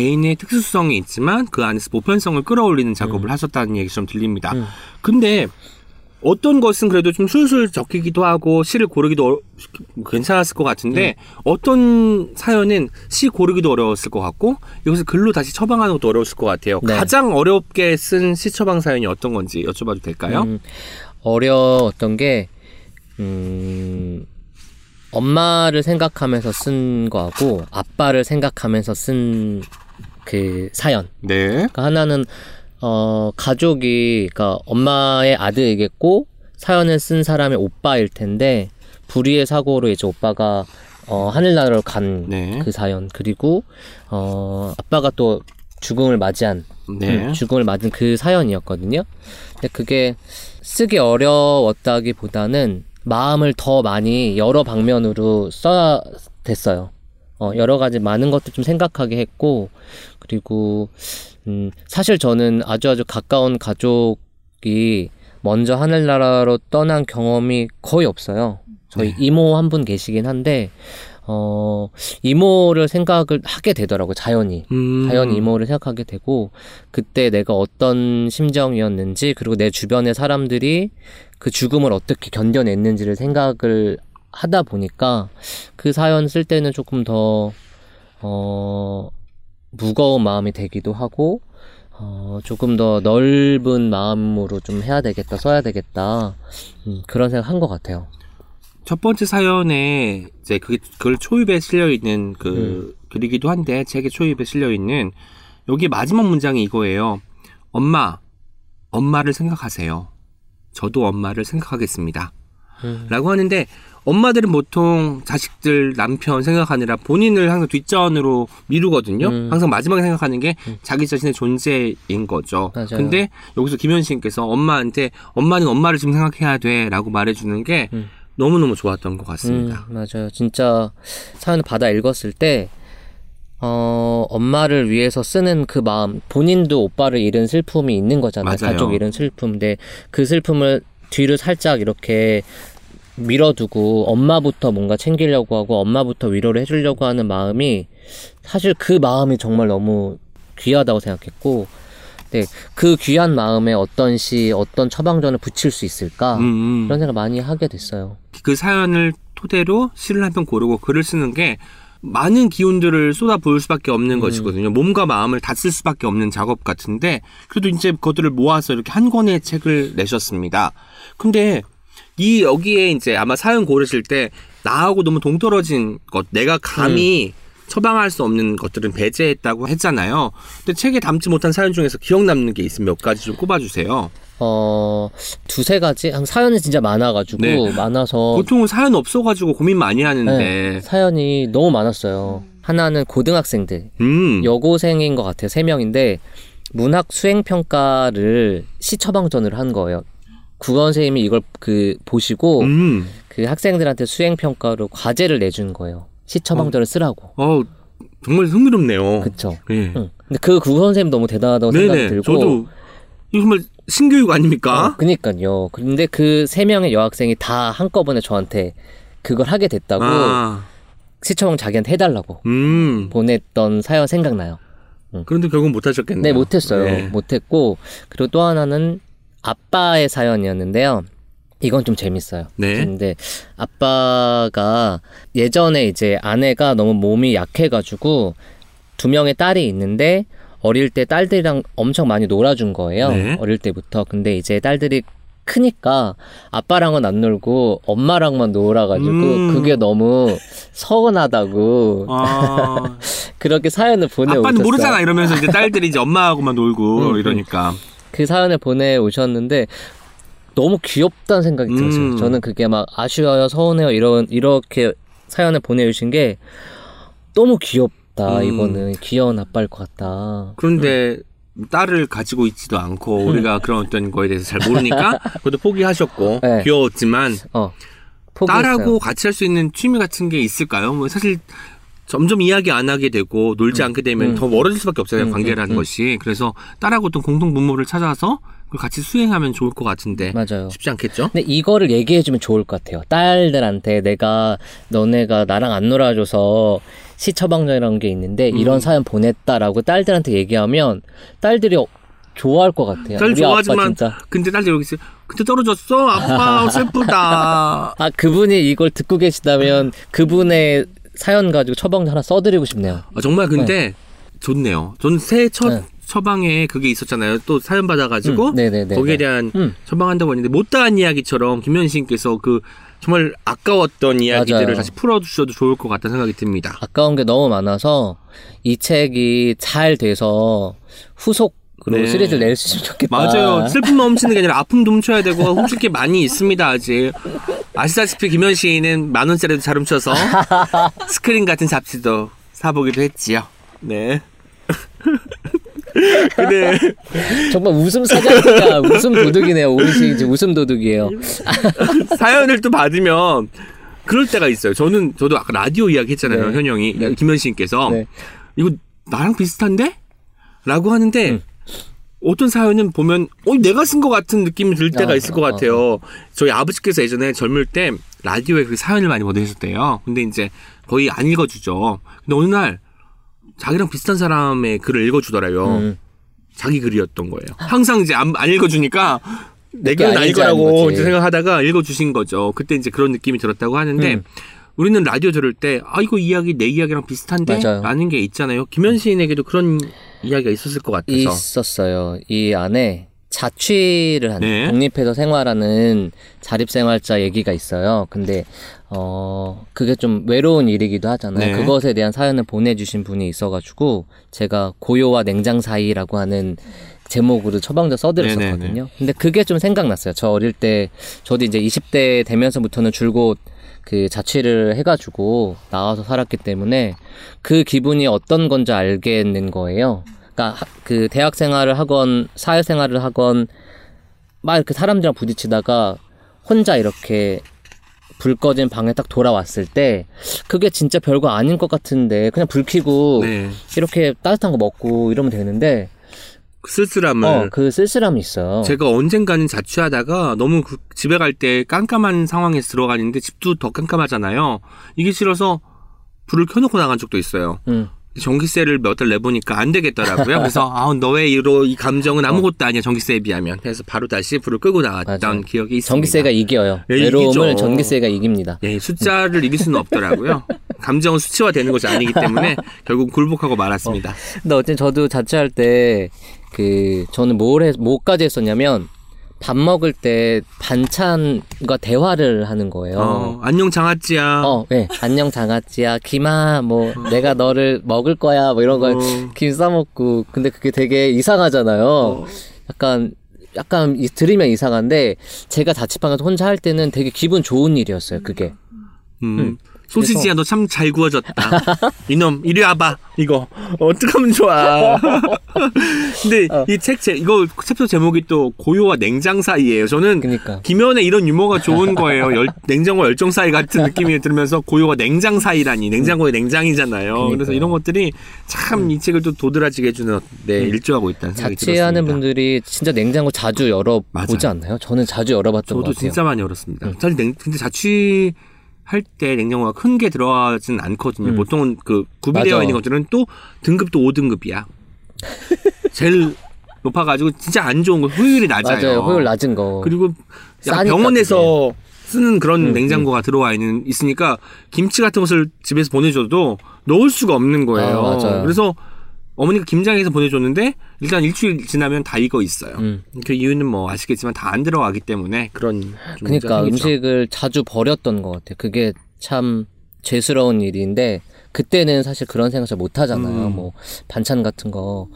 개인의 특수성이 있지만 그 안에서 보편성을 끌어올리는 작업을 하셨다는 얘기 좀 들립니다. 음. 근데 어떤 것은 그래도 좀 술술 적히기도 하고 시를 고르기도 어- 괜찮았을 것 같은데 어떤 사연은 시 고르기도 어려웠을 것 같고 여기서 글로 다시 처방하는 것도 어려웠을 것 같아요. 네. 가장 어렵게 쓴 시 처방 사연이 어떤 건지 여쭤봐도 될까요? 음, 어려웠던 게, 음, 엄마를 생각하면서 쓴 거하고, 아빠를 생각하면서 쓴 그 사연. 네. 그러니까 하나는, 어, 가족이, 그러니까 엄마의 아들이겠고, 사연을 쓴 사람의 오빠일 텐데, 불의의 사고로 이제 오빠가, 어, 하늘나라로 간그 네. 사연. 그리고, 어, 아빠가 또 죽음을 맞이한 네. 음, 죽음을 맞은 그 사연이었거든요. 근데 그게 쓰기 어려웠다기보다는 마음을 더 많이 여러 방면으로 써야 됐어요. 어, 여러 가지 많은 것들 좀 생각하게 했고, 그리고, 음, 사실 저는 아주 아주 가까운 가족이 먼저 하늘나라로 떠난 경험이 거의 없어요. 저희 네. 이모 한 분 계시긴 한데 어 이모를 생각을 하게 되더라고 요 자연히 음. 자연히 이모를 생각하게 되고 그때 내가 어떤 심정이었는지 그리고 내 주변의 사람들이 그 죽음을 어떻게 견뎌냈는지를 생각을 하다 보니까 그 사연 쓸 때는 조금 더 어, 무거운 마음이 되기도 하고 어, 조금 더 넓은 마음으로 좀 해야 되겠다 써야 되겠다 음, 그런 생각 한 것 같아요. 첫 번째 사연에 이제 그게 그걸 초입에 실려 있는 그 음. 글이기도 한데 책의 초입에 실려 있는 여기 마지막 문장이 이거예요. 엄마, 엄마를 생각하세요. 저도 엄마를 생각하겠습니다. 음. 라고 하는데 엄마들은 보통 자식들, 남편 생각하느라 본인을 항상 뒷전으로 미루거든요. 음. 항상 마지막에 생각하는 게 자기 자신의 존재인 거죠. 맞아요. 근데 여기서 김현신께서 엄마한테 엄마는 엄마를 지금 생각해야 돼 라고 말해주는 게 음. 너무너무 좋았던 것 같습니다. 음, 맞아요. 진짜 사연을 받아 읽었을 때, 어, 엄마를 위해서 쓰는 그 마음, 본인도 오빠를 잃은 슬픔이 있는 거잖아요. 맞아요. 가족 잃은 슬픔인데, 그 슬픔을 뒤를 살짝 이렇게 밀어두고, 엄마부터 뭔가 챙기려고 하고, 엄마부터 위로를 해주려고 하는 마음이, 사실 그 마음이 정말 너무 귀하다고 생각했고, 네, 그 귀한 마음에 어떤 시, 어떤 처방전을 붙일 수 있을까? 음, 음. 그런 생각 많이 하게 됐어요. 그 사연을 토대로 시를 한 편 고르고 글을 쓰는 게 많은 기운들을 쏟아 부을 수밖에 없는 것이거든요. 몸과 마음을 다 쓸 수밖에 없는 작업 같은데 그래도 이제 그것들을 모아서 이렇게 한 권의 책을 내셨습니다. 근데 이 여기에 이제 아마 사연 고르실 때 나하고 너무 동떨어진 것, 내가 감히 처방할 수 없는 것들은 배제했다고 했잖아요. 근데 책에 담지 못한 사연 중에서 기억 남는 게 있으면 몇 가지 좀 꼽아주세요. 어, 두세 가지? 한 사연이 진짜 많아가지고, 네. 많아서, 보통은 사연 없어가지고 고민 많이 하는데, 네, 사연이 너무 많았어요. 하나는 고등학생들, 음, 여고생인 것 같아요. 세 명인데, 문학 수행 평가를 시처방전을 한 거예요. 국어 선생님이 이걸 그, 보시고, 음. 그 학생들한테 수행 평가로 과제를 내준 거예요. 시처방전을 쓰라고. 어 정말 흥미롭네요. 그쵸. 예. 응. 근데 그 국어 선생님 너무 대단하다고 생각이 네네. 들고, 저도 이거 정말 신교육 아닙니까? 어, 그니까요. 근데 그 세 명의 여학생이 다 한꺼번에 저한테 그걸 하게 됐다고 아, 시청자 자기한테 해달라고 음. 보냈던 사연 생각나요. 그런데 결국 못 하셨겠네요. 네, 못 했어요. 네. 못 했고 그리고 또 하나는 아빠의 사연이었는데요. 이건 좀 재밌어요. 네. 근데 아빠가 예전에 이제 아내가 너무 몸이 약해가지고 두 명의 딸이 있는데 어릴 때 딸들이랑 엄청 많이 놀아준 거예요. 네. 어릴 때부터. 근데 이제 딸들이 크니까 아빠랑은 안 놀고 엄마랑만 놀아가지고 음. 그게 너무 서운하다고 아, [LAUGHS] 그렇게 사연을 보내오셨어요. 아빠는 모르잖아 이러면서 이제 딸들이 이제 엄마하고만 놀고 음, 음. 이러니까. 그 사연을 보내오셨는데 너무 귀엽다는 생각이 음. 들었어요. 저는 그게 막 아쉬워요, 서운해요 이런 이렇게 사연을 보내주신 게 너무 귀엽다. 음. 이거는 귀여운 아빠일 것 같다. 그런데 딸을 가지고 있지도 않고 우리가 그런 어떤 거에 대해서 잘 모르니까 [LAUGHS] 그것도 포기하셨고 네. 귀여웠지만 어. 포기했어요. 딸하고 같이 할 수 있는 취미 같은 게 있을까요? 뭐 사실 점점 이야기 안 하게 되고 놀지 않게 되면 음. 더 멀어질 수밖에 없잖아요 음, 관계라는 음, 음. 것이 그래서 딸하고 어떤 공동 분모를 찾아서 그걸 같이 수행하면 좋을 것 같은데 맞아요. 쉽지 않겠죠? 근데 이거를 얘기해주면 좋을 것 같아요. 딸들한테 내가 너네가 나랑 안 놀아줘서 시처방전이라는 게 있는데 음. 이런 사연 보냈다라고 딸들한테 얘기하면 딸들이 어- 좋아할 것 같아요. 딸 좋아하지만 진짜. 근데 딸들 여기 있어 근데 떨어졌어 아빠 [LAUGHS] 슬프다 아 그분이 이걸 듣고 계시다면 그분의 사연 가지고 처방 하나 써드리고 싶네요. 아, 정말 근데 좋네요 저는 새 처, 네. 처방에 그게 있었잖아요 또 사연 받아가지고 음, 네네네. 거기에 대한 음. 처방한다고 했는데 못다한 이야기처럼 김현신께서 그 정말 아까웠던 이야기들을 맞아요. 다시 풀어주셔도 좋을 것 같다는 생각이 듭니다. 아까운 게 너무 많아서 이 책이 잘 돼서 후속 으로 네. 시리즈를 낼수 있으면 좋겠다. 맞아요. 슬픔만 훔치는 게 아니라 아픔도 훔쳐야 되고 훔칠 게 많이 있습니다 아직. 아시다시피 김현신은 만 원짜리도 잘 훔쳐서 [LAUGHS] 스크린 같은 잡지도 사보기도 했지요. 네. [LAUGHS] 근데 정말 웃음 사장이가 웃음 도둑이네요. 이제 웃음 도둑이에요. [LAUGHS] 사연을 또 받으면 그럴 때가 있어요. 저는 저도 아까 라디오 이야기 했잖아요. 네. 현영이 네. 김현신께서 네. 이거 나랑 비슷한데? 라고 하는데 음. 어떤 사연은 보면 어 내가 쓴 것 같은 느낌이 들 때가 아, 있을 것 아, 같아요. 저희 아버지께서 예전에 젊을 때 라디오에 그 사연을 많이 보내셨대요. 근데 이제 거의 안 읽어주죠. 근데 어느 날 자기랑 비슷한 사람의 글을 읽어주더라고요. 음. 자기 글이었던 거예요. 항상 이제 안, 안 읽어주니까 내 글은 아닐 거라고. 이제 생각하다가 읽어주신 거죠. 그때 이제 그런 느낌이 들었다고 하는데 음. 우리는 라디오 들을 때 아 이거 이야기 내 이야기랑 비슷한데 맞아요. 라는 게 있잖아요. 김현 시인에게도 그런 이야기가 있었을 것 같아서. 있었어요. 이 안에 자취를 하는 네. 독립해서 생활하는 자립생활자 얘기가 있어요. 근데 어 그게 좀 외로운 일이기도 하잖아요. 네. 그것에 대한 사연을 보내주신 분이 있어가지고 제가 고요와 냉장 사이라고 하는 제목으로 처방전 써드렸었거든요. 네네네. 근데 그게 좀 생각났어요. 저 어릴 때 저도 이제 20대 되면서부터는 줄곧 그 자취를 해가지고 나와서 살았기 때문에 그 기분이 어떤 건지 알겠는 거예요. 그러니까 하- 그 대학 생활을 하건 사회 생활을 하건 막 이렇게 사람들이랑 부딪히다가 혼자 이렇게 불 꺼진 방에 딱 돌아왔을 때 그게 진짜 별거 아닌 것 같은데 그냥 불 켜고 네. 이렇게 따뜻한 거 먹고 이러면 되는데 그 쓸쓸함을 어 그 쓸쓸함이 있어요. 제가 언젠가는 자취하다가 너무 그 집에 갈 때 깜깜한 상황에 들어가는데 집도 더 깜깜하잖아요. 이게 싫어서 불을 켜놓고 나간 적도 있어요. 음. 전기세를 몇 달 내보니까 안 되겠더라고요. 그래서 [LAUGHS] 아 너의 이로 이 감정은 아무것도 아니야 전기세에 비하면. 그래서 바로 다시 불을 끄고 나왔던 맞아요. 기억이 있습니다. 전기세가 이겨요. 예, 외로움을 이기죠. 전기세가 이깁니다. 예, 숫자를 이길 수는 없더라고요. [LAUGHS] 감정은 수치화되는 것이 아니기 때문에 결국 굴복하고 말았습니다. 근데 어쨌든 저도 자취할 때 그 저는 뭘 해, 뭐까지 했었냐면 밥 먹을 때 반찬과 대화를 하는 거예요. 어, 안녕 장아찌야. 어, 네. 안녕 장아찌야, 김아, 뭐 내가 너를 먹을 거야, 뭐 이런 거 어. 김 싸먹고. 근데 그게 되게 이상하잖아요. 어. 약간 약간 이- 들으면 이상한데 제가 자취방에서 혼자 할 때는 되게 기분 좋은 일이었어요. 그게. 음. 소시지야 너 참 잘 구워졌다. [LAUGHS] 이놈 이리 와봐. 이거 어떡하면 좋아. [LAUGHS] 근데 어. 이책 제 이거 챕터 제목이 또 고요와 냉장 사이예요. 저는 그러니까. 김연의 이런 유머가 좋은 거예요. 열, 냉장고 열정 사이 같은 느낌이 들면서 고요와 냉장 사이라니 냉장고의 냉장이잖아요. 그래서 그러니까요. 이런 것들이 참 이 책을 또 도드라지게 해주는 네 일조하고 있다는 생각이 자취하는 들었습니다. 분들이 진짜 냉장고 자주 열어 보지 맞아요. 않나요? 저는 자주 열어봤던 것 저도 같아요. 진짜 많이 열었습니다. 사실 냉, 근데 자취 할 때 냉장고가 큰 게 들어가진 않거든요. 음. 보통은 그 구비되어 맞아. 있는 것들은 또 등급도 5등급이야. 제일 [LAUGHS] 높아가지고 진짜 안 좋은 거 효율이 낮아요. 맞아요. 효율 낮은 거. 그리고 병원에서 쓰는 그런 음, 냉장고가 들어와 있는 있으니까 김치 같은 것을 집에서 보내줘도 넣을 수가 없는 거예요. 아, 맞아요. 그래서 어머니가 김장해서 보내줬는데 일단 일주일 지나면 다 익어 있어요. 음. 그 이유는 뭐 아시겠지만 다 안 들어가기 때문에 그런 그러니까. 음식을 자주 버렸던 것 같아요. 그게 참 죄스러운 일인데 그때는 사실 그런 생각 잘 못 하잖아요. 음. 뭐 반찬 같은 거.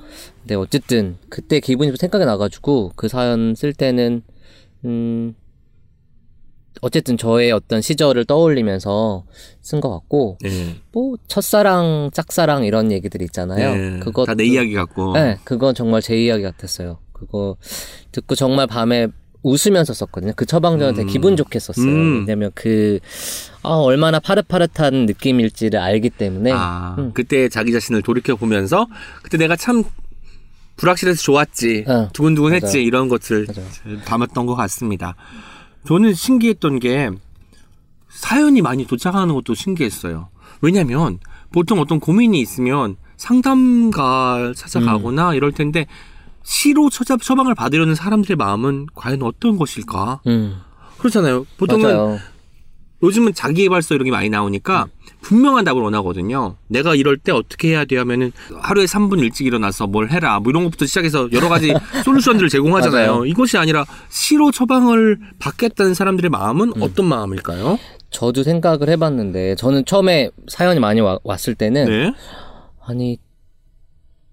근데 어쨌든 그때 기분이 좀 생각이 나가지고 그 사연 쓸 때는 음 어쨌든 저의 어떤 시절을 떠올리면서 쓴 것 같고 네. 뭐 첫사랑, 짝사랑 이런 얘기들 있잖아요. 네. 그거 다 내 이야기 같고. 네, 그건 정말 제 이야기 같았어요. 그거 듣고 정말 밤에 웃으면서 썼거든요. 그 처방전을 되게 음. 기분 좋게 썼어요. 음. 왜냐면 그, 아, 얼마나 파릇파릇한 느낌일지를 알기 때문에. 아, 음. 그때 자기 자신을 돌이켜 보면서 그때 내가 참 불확실해서 좋았지, 어, 두근두근했지. 이런 것을 맞아요. 담았던 것 같습니다. 저는 신기했던 게 사연이 많이 도착하는 것도 신기했어요. 왜냐하면 보통 어떤 고민이 있으면 상담가 찾아가거나 이럴 텐데 시로 처자, 처방을 받으려는 사람들의 마음은 과연 어떤 것일까? 음, 그렇잖아요. 보통은 맞아요. 요즘은 자기개발서 이런 게 많이 나오니까 분명한 답을 원하거든요. 내가 이럴 때 어떻게 해야 돼 하면은 하루에 3분 일찍 일어나서 뭘 해라. 뭐 이런 것부터 시작해서 여러 가지 [LAUGHS] 솔루션들을 제공하잖아요. 이것이 아니라 시로 처방을 받겠다는 사람들의 마음은 음. 어떤 마음일까요? 저도 생각을 해봤는데, 저는 처음에 사연이 많이 와- 왔을 때는, 네. 아니,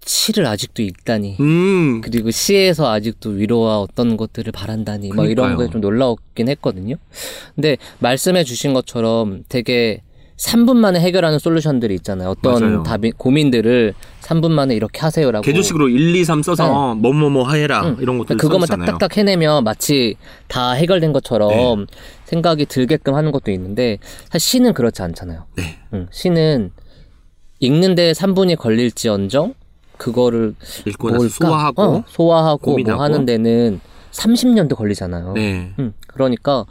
시를 아직도 읽다니. 음. 그리고 시에서 아직도 위로와 어떤 것들을 바란다니 뭐 이런 그러니까요. 거에 좀 놀라웠긴 했거든요. 근데 말씀해 주신 것처럼 되게 3분 만에 해결하는 솔루션들이 있잖아요. 어떤 맞아요. 답이 고민들을 3분 만에 이렇게 하세요라고. 개조식으로 1, 2, 3 써서 뭐뭐뭐 해라. 응. 이런 것들 써주잖아요. 딱딱딱 해내면 마치 다 해결된 것처럼 생각이 들게끔 하는 것도 있는데 사실 시는 그렇지 않잖아요. 네. 응. 시는 읽는데 3분이 걸릴지언정 그거를 읽고? 소화하고. 어, 소화하고 고민하고. 뭐 하는 데는 30년도 걸리잖아요. 네. 음, 그러니까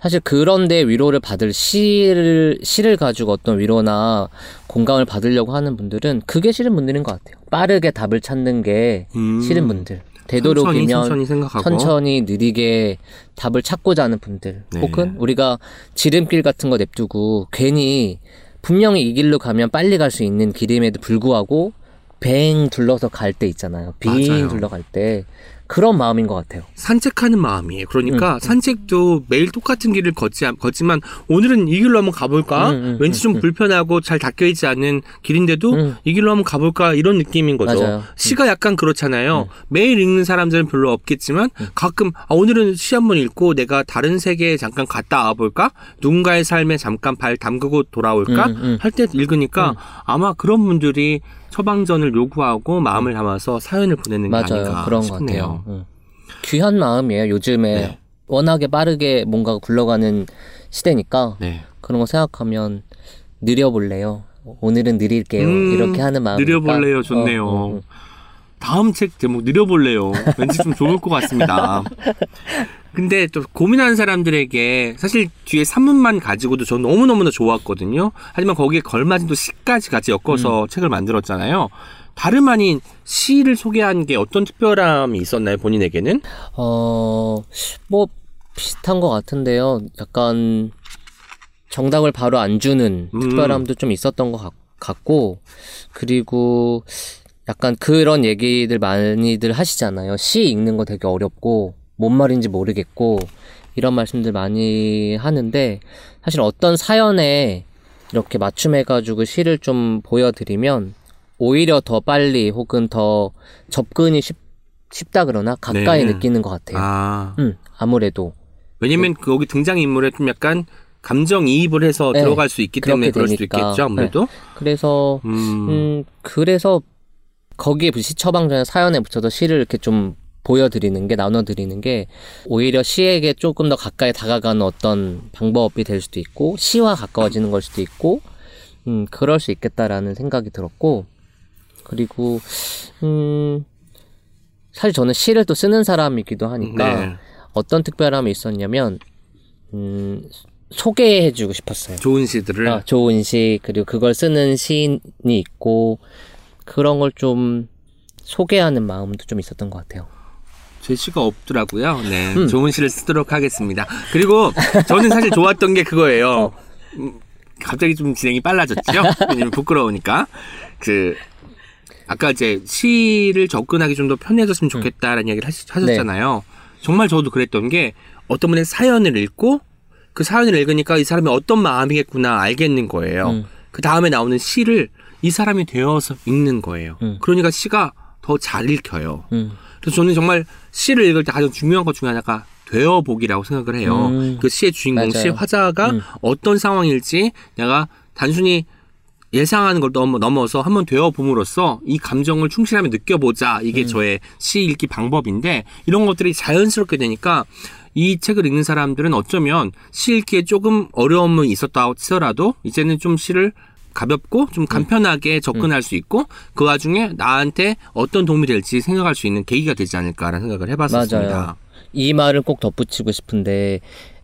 사실 그런데 위로를 받을 시를 시를 가지고 어떤 위로나 공감을 받으려고 하는 분들은 그게 싫은 분들인 것 같아요. 빠르게 답을 찾는 게 음. 싫은 분들. 천천히, 되도록이면 천천히 생각하고. 천천히 느리게 답을 찾고자 하는 분들 네. 혹은 우리가 지름길 같은 거 냅두고 괜히 분명히 이 길로 가면 빨리 갈 수 있는 길임에도 불구하고 뱅 둘러서 갈 때 있잖아요. 빙 맞아요. 둘러갈 때 그런 마음인 것 같아요. 산책하는 마음이에요. 그러니까 음, 산책도 매일 똑같은 길을 걷지, 않- 걷지만 오늘은 이 길로 한번 가볼까? 음, 음, 왠지 좀 음, 불편하고 잘 닦여 있지 않은 길인데도 음. 이 길로 한번 가볼까? 이런 느낌인 거죠. 맞아요. 음. 시가 약간 그렇잖아요. 매일 읽는 사람들은 별로 없겠지만 가끔 아, 오늘은 시 한번 읽고 내가 다른 세계에 잠깐 갔다 와볼까? 누군가의 삶에 잠깐 발 담그고 돌아올까? 음, 음. 할때 읽으니까 아마 그런 분들이 처방전을 요구하고 마음을 담아서 사연을 보내는 게 맞아요. 아닌가 그런 것 싶네요. 같아요. 응. 귀한 마음이에요. 요즘에 네. 워낙에 빠르게 뭔가가 굴러가는 시대니까 네. 그런 거 생각하면 느려볼래요. 오늘은 느릴게요. 음, 이렇게 하는 마음. 느려볼래요. 좋네요. 다음 책 제목 느려볼래요. 왠지 좀 좋을 것 같습니다. 근데 또 고민하는 사람들에게 사실 뒤에 산문만 가지고도 전 너무너무나 좋았거든요. 하지만 거기에 걸맞은 또 시까지 같이 엮어서 책을 만들었잖아요. 다름 아닌 시를 소개한 게 어떤 특별함이 있었나요, 본인에게는? 어, 뭐, 비슷한 것 같은데요. 약간, 정답을 바로 안 주는 음. 특별함도 좀 있었던 것 같, 같고, 그리고 약간 그런 얘기들 많이들 하시잖아요. 시 읽는 거 되게 어렵고, 뭔 말인지 모르겠고, 이런 말씀들 많이 하는데, 사실 어떤 사연에 이렇게 맞춤해가지고 시를 좀 보여드리면, 오히려 더 빨리 혹은 더 접근이 쉽, 쉽다 그러나 가까이 네. 느끼는 것 같아요. 아, 음, 아무래도. 왜냐면 거기 등장인물에 좀 약간 감정 이입을 해서 네, 들어갈 수 있기 때문에 그럴 수 되니까. 있겠죠, 아무래도. 그래서 음. 음, 그래서 거기에 시 처방전에 사연에 붙여서 시를 이렇게 좀 보여드리는 게 나눠드리는 게 오히려 시에게 조금 더 가까이 다가가는 어떤 방법이 될 수도 있고 시와 가까워지는 걸 수도 있고 음 그럴 수 있겠다라는 생각이 들었고 그리고 음 사실 저는 시를 또 쓰는 사람이기도 하니까 네. 어떤 특별함이 있었냐면 음 소개해주고 싶었어요. 좋은 시들을 아, 좋은 시 그리고 그걸 쓰는 시인이 있고 그런 걸 좀 소개하는 마음도 좀 있었던 것 같아요. 제 시가 없더라고요. 네, 음. 좋은 시를 쓰도록 하겠습니다. 그리고 저는 사실 좋았던 게 어. 그거예요. 음, 갑자기 좀 진행이 빨라졌죠. 왜냐면 부끄러우니까 그 아까 이제 시를 접근하기 좀 더 편해졌으면 좋겠다라는 이야기를 하셨, 하셨잖아요. 정말 저도 그랬던 게 어떤 분의 사연을 읽고 그 사연을 읽으니까 이 사람이 어떤 마음이겠구나 알겠는 거예요. 음. 그 다음에 나오는 시를 이 사람이 되어서 읽는 거예요. 음. 그러니까 시가 더 잘 읽혀요. 음, 그래서 저는 정말 시를 읽을 때 가장 중요한 것 중에 하나가 되어보기라고 생각을 해요. 음. 그 시의 주인공, 맞아요. 시의 화자가 음. 어떤 상황일지 내가 단순히 예상하는 걸 넘어, 넘어서 한번 되어봄으로써 이 감정을 충실하게 느껴보자. 이게 음. 저의 시 읽기 방법인데 이런 것들이 자연스럽게 되니까 이 책을 읽는 사람들은 어쩌면 시 읽기에 조금 어려움은 있었다 치더라도 이제는 좀 시를 가볍고 음. 좀 간편하게 접근할 수 있고 그 와중에 나한테 어떤 도움이 될지 생각할 수 있는 계기가 되지 않을까라는 생각을 해봤었습니다. 맞아요. 이 말을 꼭 덧붙이고 싶은데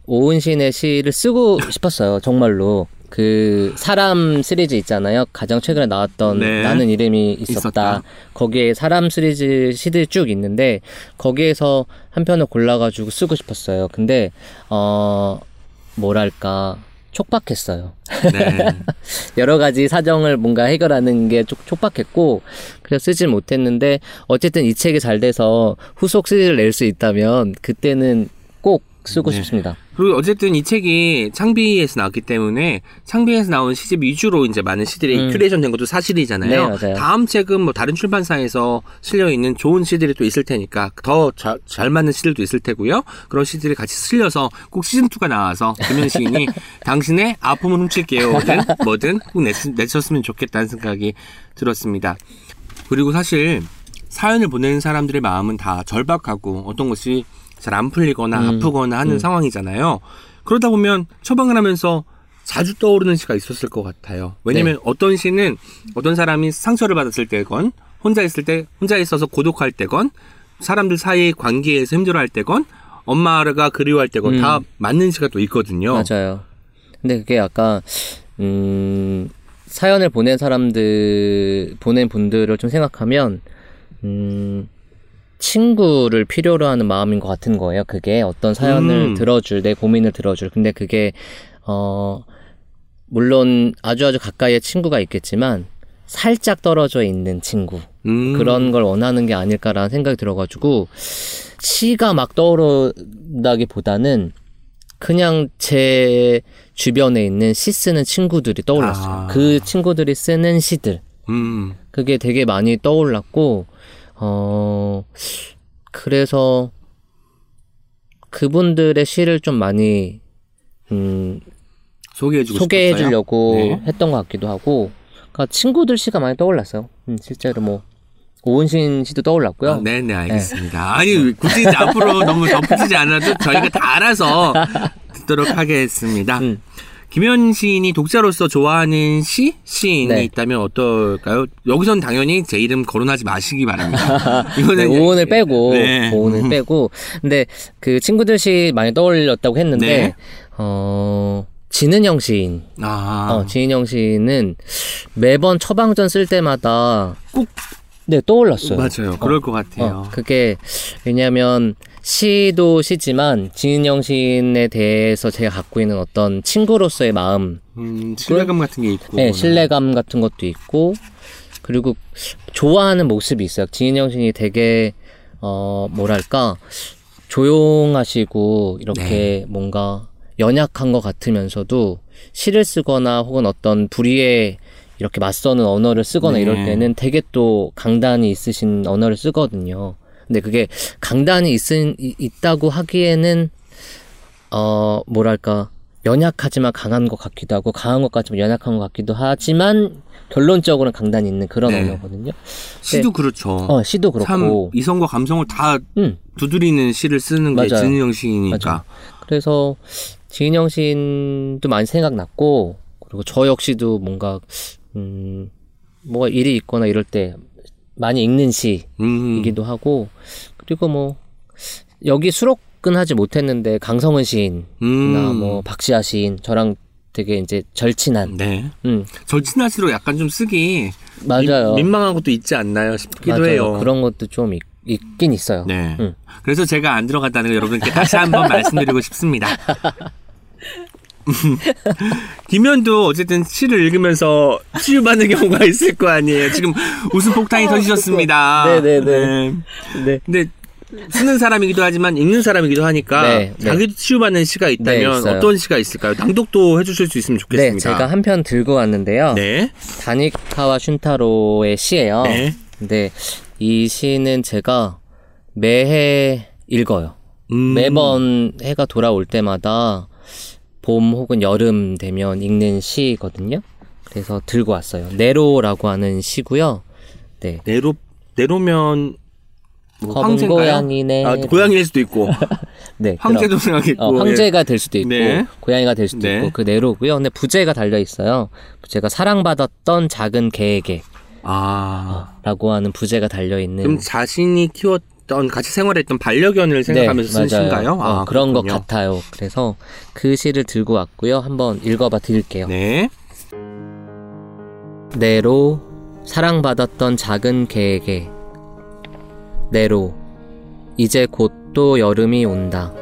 오은신의 시를 쓰고 [LAUGHS] 싶었어요. 정말로. 그 사람 시리즈 있잖아요. 가장 최근에 나왔던 네. 나는 이름이 있었다. 있었다. 거기에 사람 시리즈 시들이 쭉 있는데 거기에서 한 편을 골라가지고 쓰고 싶었어요. 근데 어 뭐랄까 촉박했어요. 네. [LAUGHS] 여러 가지 사정을 뭔가 해결하는 게 촉, 촉박했고 그래서 쓰질 못했는데 어쨌든 이 책이 잘 돼서 후속 시리즈를 낼 수 있다면 그때는 꼭 쓰고 네. 싶습니다. 그리고 어쨌든 이 책이 창비에서 나왔기 때문에 창비에서 나온 시집 위주로 이제 많은 시들이 음. 큐레이션 된 것도 사실이잖아요. 네. 다음 책은 뭐 다른 출판사에서 실려 있는 좋은 시들이 또 있을 테니까 더 잘 맞는 시들도 있을 테고요. 그런 시들이 같이 실려서 꼭 시즌 2가 나와서 김현 시인이 [LAUGHS] 당신의 아픔을 훔칠게요든 뭐든 꼭 내, 내셨으면 좋겠다는 생각이 들었습니다. 그리고 사실 사연을 보내는 사람들의 마음은 다 절박하고 어떤 것이 잘 안 풀리거나 음, 아프거나 하는 음. 상황이잖아요. 그러다 보면 처방을 하면서 자주 떠오르는 시가 있었을 것 같아요. 왜냐면 네. 어떤 시는 어떤 사람이 상처를 받았을 때건 혼자 있을 때 혼자 있어서 고독할 때건 사람들 사이 관계에서 힘들어할 때건 엄마가 그리워할 때건 음. 다 맞는 시가 또 있거든요. 맞아요. 근데 그게 약간 음 사연을 보낸 사람들 보낸 분들을 좀 생각하면 음 친구를 필요로 하는 마음인 것 같은 거예요. 그게 어떤 사연을 음. 들어줄 내 고민을 들어줄. 근데 그게 어 물론 아주 아주 가까이에 친구가 있겠지만 살짝 떨어져 있는 친구 음. 그런 걸 원하는 게 아닐까라는 생각이 들어가지고 시가 막 떠오른다기보다는 그냥 제 주변에 있는 시 쓰는 친구들이 떠올랐어요. 아. 그 친구들이 쓰는 시들 음. 그게 되게 많이 떠올랐고 어 그래서 그분들의 시를 좀 많이 음 소개해주고 소개해 싶었어요? 주려고 네. 했던 것 같기도 하고 그러니까 친구들 시가 많이 떠올랐어요. 음, 실제로 뭐 오은신 씨도 떠올랐고요. 아, 네네 알겠습니다. 아니 굳이 앞으로 너무 덧붙이지 않아도 저희가 다 알아서 [LAUGHS] 듣도록 하겠습니다. 음. 김현 시인이 독자로서 좋아하는 시 시인이 네. 있다면 어떨까요? 여기선 당연히 제 이름 거론하지 마시기 바랍니다. [LAUGHS] 이거는 네, 오은을 빼고 네. 오은을 빼고 근데 그 친구들 시 많이 떠올렸다고 했는데 네. 어 진은영 시인 아 어 진은영 시인은 매번 처방전 쓸 때마다 꼭- 네 떠올랐어요. 맞아요. 그럴 것 같아요. 어, 그게 왜냐하면 시도 시지만 진인영 시인에 대해서 제가 갖고 있는 어떤 친구로서의 마음, 음, 신뢰감 같은 게 있고. 네, 신뢰감 같은 것도 있고 그리고 좋아하는 모습이 있어요. 진인영 시인이 되게 어 뭐랄까 조용하시고 이렇게 네. 뭔가 연약한 것 같으면서도 시를 쓰거나 혹은 어떤 불의에 이렇게 맞서는 언어를 쓰거나 네. 이럴 때는 되게 또 강단이 있으신 언어를 쓰거든요. 근데 그게 강단이 이- 있다고 하기에는, 어, 뭐랄까, 연약하지만 강한 것 같기도 하고, 강한 것 같지만 연약한 것 같기도 하지만, 결론적으로는 강단이 있는 그런 네. 언어거든요. 시도 그렇죠. 어, 시도 참 그렇고. 이성과 감성을 다 음, 두드리는 시를 쓰는 게 맞아요. 진은영 시이니까. 맞아요. 그래서, 지인영 시인도 많이 생각났고, 그리고 저 역시도 뭔가, 음, 뭐가 일이 있거나 이럴 때 많이 읽는 시, 음. 이기도 하고 그리고 뭐 여기 수록은 하지 못했는데 강성은 시인이나 음. 뭐 박시아 시인 저랑 되게 이제 절친한 네. 음 절친할수록 약간 좀 쓰기 맞아요 민- 민망한 것도 있지 않나요 싶기도 맞아요 해요. 그런 것도 좀 있, 있긴 있어요 네. 음. 그래서 제가 안 들어갔다는 걸 여러분께 다시 한번 [LAUGHS] 말씀드리고 싶습니다. [LAUGHS] 김현도 어쨌든 시를 읽으면서 치유받는 경우가 [LAUGHS] 있을 거 아니에요. 지금 웃음 폭탄이 터지셨습니다. 네네네. 네. 네. 근데 쓰는 사람이기도 하지만 읽는 사람이기도 하니까 네, 네. 자기도 치유받는 시가 네, 있다면 있어요. 어떤 시가 있을까요? 낭독도 해주실 수 있으면 좋겠습니다. 네, 제가 한 편 들고 왔는데요 네. 다니카와 슌타로의 시예요 네. 근데 이 시는 제가 매해 읽어요 음. 매번 해가 돌아올 때마다 봄 혹은 여름 되면 읽는 시거든요. 그래서 들고 왔어요. 네로라고 하는 시고요. 네. 내로 내로면 뭐 검은? 고양이네. 아, 고양이일 수도 있고 [LAUGHS] 네. 황제도 생각했고 어, 황제가 될 수도 있고 네. 고양이가 될 수도 네. 있고 그 네로고요. 근데 부제가 달려 있어요. 부제가 사랑받았던 작은 개에게라고 아 하는 부제가 달려 있는 그럼 자신이 키웠 던 같이 생활했던 반려견을 생각하면서 쓴 시인가요? 어, 아, 그런 것. 같아요. 그래서 그 시를 들고 왔고요. 한번 읽어봐 드릴게요. 네. 네로 사랑받았던 작은 개에게 네로 이제 곧 또 여름이 온다.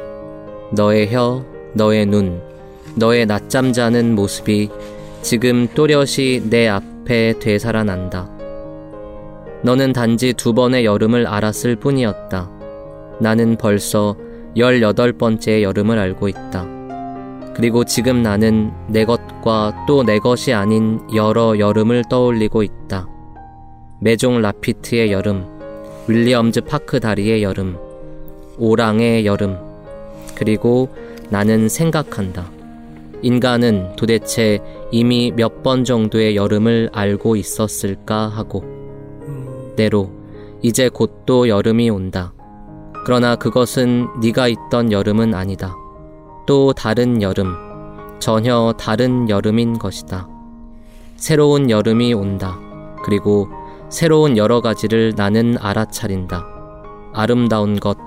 너의 혀, 너의 눈, 너의 낮잠 자는 모습이 지금 또렷이 내 앞에 되살아난다. 너는 단지 두 번의 여름을 알았을 뿐이었다. 나는 벌써 열여덟 번째 여름을 알고 있다. 그리고 지금 나는 내 것과 또 내 것이 아닌 여러 여름을 떠올리고 있다. 메종 라피트의 여름, 윌리엄즈 파크 다리의 여름, 오랑의 여름, 그리고 나는 생각한다. 인간은 도대체 이미 몇 번 정도의 여름을 알고 있었을까 하고, 내로 이제 곧 또 여름이 온다. 그러나 그것은 네가 있던 여름은 아니다. 또 다른 여름, 전혀 다른 여름인 것이다. 새로운 여름이 온다. 그리고 새로운 여러 가지를 나는 알아차린다. 아름다운 것,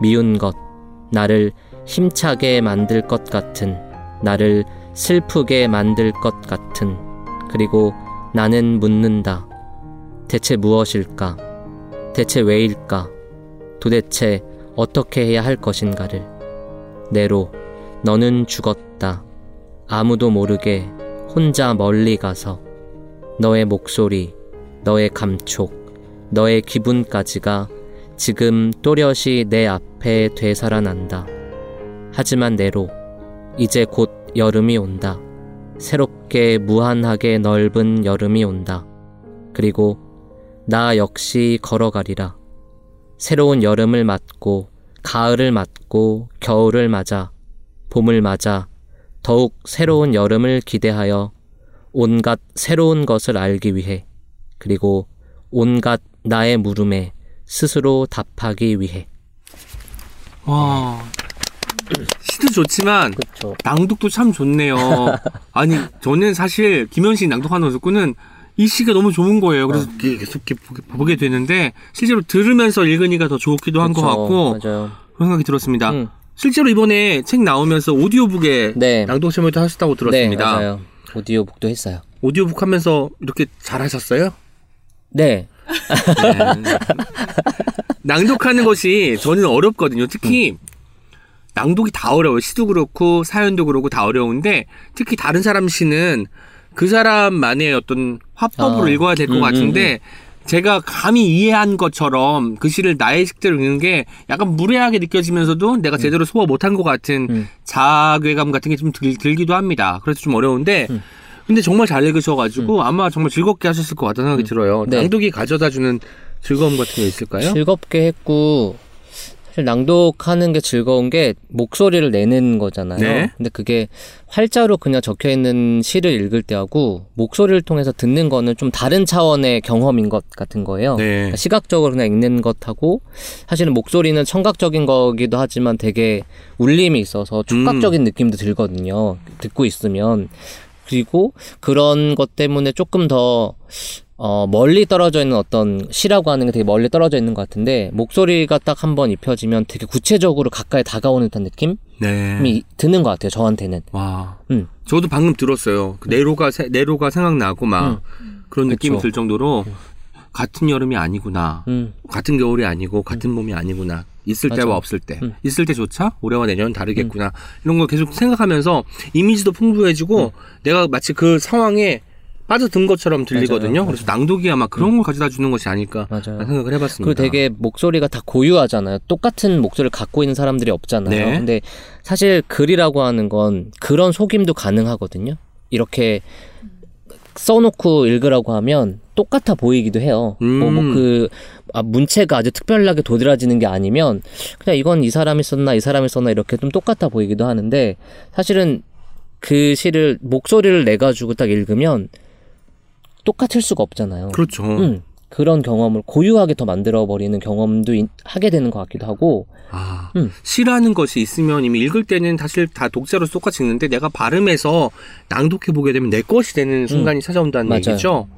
미운 것, 나를 힘차게 만들 것 같은, 나를 슬프게 만들 것 같은, 그리고 나는 묻는다. 대체 무엇일까? 대체 왜일까? 도대체 어떻게 해야 할 것인가를. 내로, 너는 죽었다. 아무도 모르게 혼자 멀리 가서 너의 목소리, 너의 감촉, 너의 기분까지가 지금 또렷이 내 앞에 되살아난다. 하지만 내로 이제 곧 여름이 온다. 새롭게 무한하게 넓은 여름이 온다. 그리고 나 역시 걸어가리라. 새로운 여름을 맞고 가을을 맞고 겨울을 맞아 봄을 맞아 더욱 새로운 여름을 기대하여 온갖 새로운 것을 알기 위해 그리고 온갖 나의 물음에 스스로 답하기 위해 와. 시도 좋지만 그렇죠. 낭독도 참 좋네요. [LAUGHS] 아니 저는 사실 김현식 낭독하는 듣고는 이 시가 너무 좋은 거예요. 그래서 이렇게 계속 이렇게 보게, 보게 되는데 실제로 들으면서 읽으니까 더 좋기도 한 것 같고 맞아요. 그런 생각이 들었습니다. 음. 실제로 이번에 책 나오면서 오디오북에 네. 낭독 시험도 하셨다고 들었습니다. 네, 맞아요. 오디오북도 했어요. 오디오북 하면서 이렇게 잘하셨어요? 네. 네. [LAUGHS] 낭독하는 것이 저는 어렵거든요. 특히 낭독이 다 어려워요. 시도 그렇고 사연도 그렇고 다 어려운데 특히 다른 사람 시는 그 사람만의 어떤 화법으로 아, 읽어야 될것 음, 같은데 제가 감히 이해한 것처럼 그 시를 나의 식대로 읽는 게 약간 무례하게 느껴지면서도 내가 제대로 소화 못한 것 같은 음. 자괴감 같은 게 좀 들기도 합니다. 그래서 좀 어려운데 음. 근데 정말 잘 읽으셔가지고 아마 정말 즐겁게 하셨을 것 같다는 생각이 들어요. 네. 낭독이 가져다주는 즐거움 같은 게 있을까요? 즐겁게 했고 사실 낭독하는 게 즐거운 게 목소리를 내는 거잖아요. 네. 근데 그게 활자로 그냥 적혀 있는 시를 읽을 때하고 목소리를 통해서 듣는 거는 좀 다른 차원의 경험인 것 같은 거예요. 네. 그러니까 시각적으로 그냥 읽는 것하고 사실은 목소리는 청각적인 거기도 하지만 되게 울림이 있어서 촉각적인 느낌도 들거든요. 듣고 있으면 그리고 그런 것 때문에 조금 더 어, 멀리 떨어져 있는 어떤 시라고 하는 게 되게 멀리 떨어져 있는 것 같은데 목소리가 딱 한 번 입혀지면 되게 구체적으로 가까이 다가오는 듯한 느낌이 네. 드는 것 같아요. 저한테는. 와. 음. 저도 방금 들었어요. 그 네로가 세- 네로가 생각나고 막 그런 느낌이 그쵸. 들 정도로 같은 여름이 아니구나. 음, 같은 겨울이 아니고 같은 봄이 아니구나. 있을 맞아. 때와 없을 때. 음. 있을 때조차 올해와 내년은 다르겠구나. 이런 걸 계속 생각하면서 이미지도 풍부해지고 내가 마치 그 상황에 빠져든 것처럼 들리거든요. 맞아요. 그래서 낭독이 아마 그런 걸 가져다 주는 것이 아닐까 맞아요. 생각을 해봤습니다. 그리고 되게 목소리가 다 고유하잖아요. 똑같은 목소리를 갖고 있는 사람들이 없잖아요. 네. 근데 사실 글이라고 하는 건 그런 속임도 가능하거든요. 이렇게 써놓고 읽으라고 하면 똑같아 보이기도 해요. 음. 뭐, 뭐 그, 아, 문체가 아주 특별하게 도드라지는 게 아니면 그냥 이건 이 사람이 썼나 이 사람이 썼나 이렇게 좀 똑같아 보이기도 하는데 사실은 그 시를 목소리를 내 가지고 딱 읽으면 똑같을 수가 없잖아요. 그렇죠. 음, 그런 경험을 고유하게 더 만들어버리는 경험도 인- 하게 되는 것 같기도 하고, 아, 음. 시라는 것이 있으면 이미 읽을 때는 사실 다 독자로서 똑같이 읽는데 내가 발음해서 낭독해 보게 되면 내 것이 되는 순간이 찾아온다는 음. 맞아요. 얘기죠.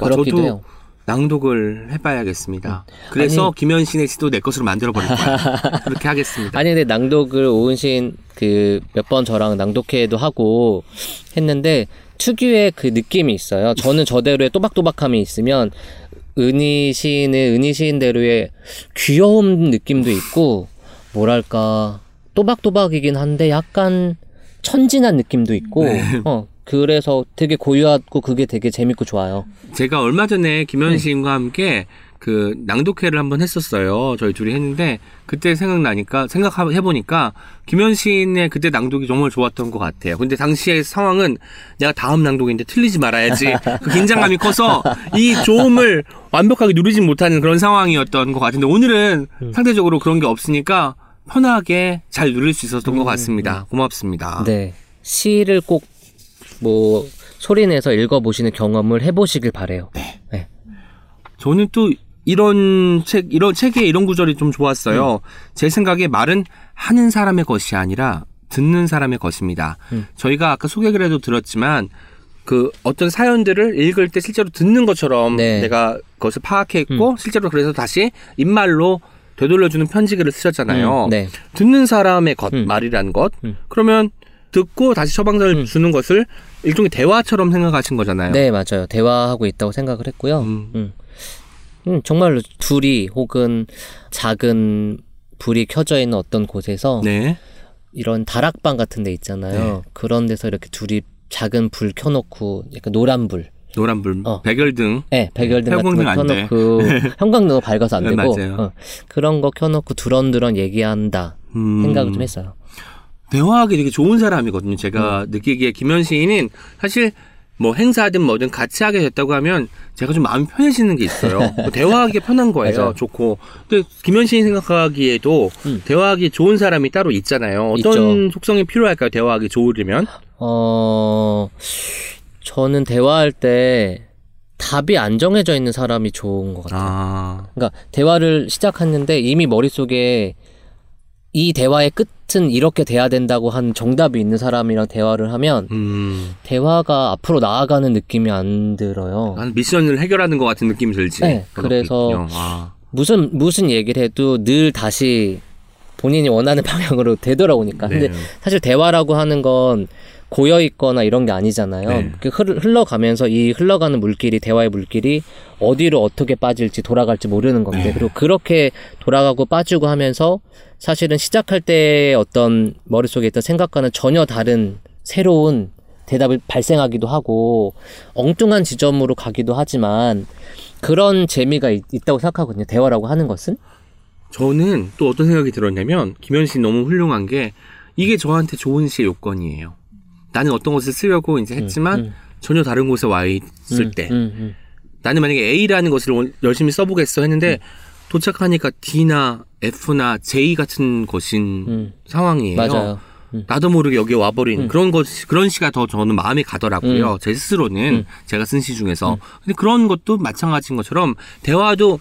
와, 그렇기도 저도 해요. 낭독을 해봐야겠습니다. 그래서 아니- 김현신의 시도 내 것으로 만들어 버릴 거야. [LAUGHS] 그렇게 하겠습니다. 아니, 근데 낭독을 오은신 그 몇 번 저랑 낭독회도 하고 했는데, 특유의 그 느낌이 있어요. 저는 저대로의 또박또박함이 있으면, 은희 시인의 은희 시인대로의 귀여운 느낌도 있고, 뭐랄까, 또박또박이긴 한데 약간 천진한 느낌도 있고, 네. 어, 그래서 되게 고유하고 그게 되게 재밌고 좋아요. 제가 얼마 전에 네. 김현신과 함께 그 낭독회를 한번 했었어요. 저희 둘이 했는데 그때 생각나니까 생각해 보니까 김현신의 그때 낭독이 정말 좋았던 것 같아요. 근데 당시의 상황은 내가 다음 낭독인데 틀리지 말아야지 그 긴장감이 [LAUGHS] 커서 이 조음을 완벽하게 누리진 못하는 그런 상황이었던 것 같은데 오늘은 음. 상대적으로 그런 게 없으니까 편하게 잘 누릴 수 있었던 것 같습니다. 고맙습니다. 음, 네. 시를 꼭 뭐 소리내서 읽어보시는 경험을 해보시길 바래요. 네. 저는 또 이런 책, 이런 책에 이런 구절이 좀 좋았어요. 음. 제 생각에 말은 하는 사람의 것이 아니라 듣는 사람의 것입니다. 음. 저희가 아까 소개글에도 들었지만 그 어떤 사연들을 읽을 때 실제로 듣는 것처럼 네. 내가 그것을 파악했고 실제로 그래서 다시 입말로 되돌려주는 편지글을 쓰셨잖아요. 음, 네. 듣는 사람의 것 음. 말이라는 것. 음. 그러면 듣고 다시 처방전을 음. 주는 것을 일종의 대화처럼 생각하신 거잖아요. 네, 맞아요. 대화하고 있다고 생각을 했고요. 음. 정말로 둘이 혹은 작은 불이 켜져 있는 어떤 곳에서 네. 이런 다락방 같은 데 있잖아요. 그런 데서 이렇게 둘이 작은 불 켜놓고 약간 노란 불, 노란 불, 어. 백열등. 네, 백열등 같은 거. 켜놓고 [LAUGHS] 형광등은 밝아서 안 네, 되고. 어, 그런 거 켜놓고 두런두런 얘기한다 음. 생각을 좀 했어요. 대화하기 되게 좋은 사람이거든요. 제가 음. 느끼기에 김현 시인은 사실 뭐 행사든 뭐든 같이 하게 됐다고 하면 제가 좀 마음이 편해지는 게 있어요. [LAUGHS] 뭐 대화하기 편한 거예요. 좋고. 근데 김현 시인 생각하기에도 음. 대화하기 좋은 사람이 따로 있잖아요. 어떤 있죠. 속성이 필요할까요? 대화하기 좋으려면? 어, 저는 대화할 때 답이 안 정해져 있는 사람이 좋은 것 같아요. 아. 그러니까 대화를 시작했는데 이미 머릿속에 이 대화의 끝은 이렇게 돼야 된다고 한 정답이 있는 사람이랑 대화를 하면 음. 대화가 앞으로 나아가는 느낌이 안 들어요. 한 미션을 해결하는 것 같은 느낌이 들지. 네, 그래서. 아. 무슨 무슨 얘기를 해도 늘 다시 본인이 원하는 [LAUGHS] 방향으로 되돌아오니까. 근데 네. 사실 대화라고 하는 건 고여 있거나 이런 게 아니잖아요. 네. 그 흘- 흘러가면서 이 흘러가는 물길이 대화의 물길이 어디로 어떻게 빠질지 돌아갈지 모르는 건데 네. 그리고 그렇게 돌아가고 빠지고 하면서 사실은 시작할 때 어떤 머릿속에 있던 생각과는 전혀 다른 새로운 대답을 발생하기도 하고 엉뚱한 지점으로 가기도 하지만 그런 재미가 있, 있다고 생각하거든요. 대화라고 하는 것은. 저는 또 어떤 생각이 들었냐면 김현 씨 너무 훌륭한 게 이게 저한테 좋은 시의 요건이에요. 나는 어떤 것을 쓰려고 이제 했지만 음, 전혀 다른 곳에 와 있을 음, 때 음, 음. 나는 만약에 A라는 것을 원- 열심히 써보겠어 했는데 도착하니까 D나 F나 J 같은 것인 음. 상황이에요. 맞아요. 나도 모르게 여기에 와버린 음. 그런 것 그런 시가 더 저는 마음에 가더라고요. 제 스스로는 음. 제가 쓴 시 중에서 근데 그런 것도 마찬가지인 것처럼 대화도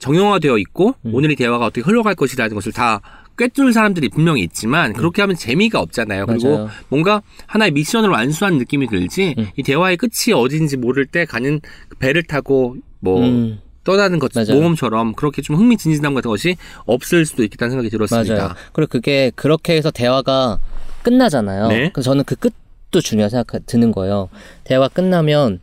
정형화되어 있고 음. 오늘 이 대화가 어떻게 흘러갈 것이라는 것을 다 꿰뚫을 사람들이 분명히 있지만 그렇게 하면 재미가 없잖아요. 그리고 음. 맞아요. 뭔가 하나의 미션을 완수한 느낌이 들지 음. 이 대화의 끝이 어딘지 모를 때 가는 그 배를 타고 뭐 음. 떠나는 것 맞아요. 모험처럼 그렇게 좀 흥미진진함 같은 것이 없을 수도 있겠다는 생각이 들었습니다. 맞아요. 그리고 그게 그렇게 해서 대화가 끝나잖아요. 네. 그래서 저는 그 끝도 중요하게 생각 드는 거예요. 대화 끝나면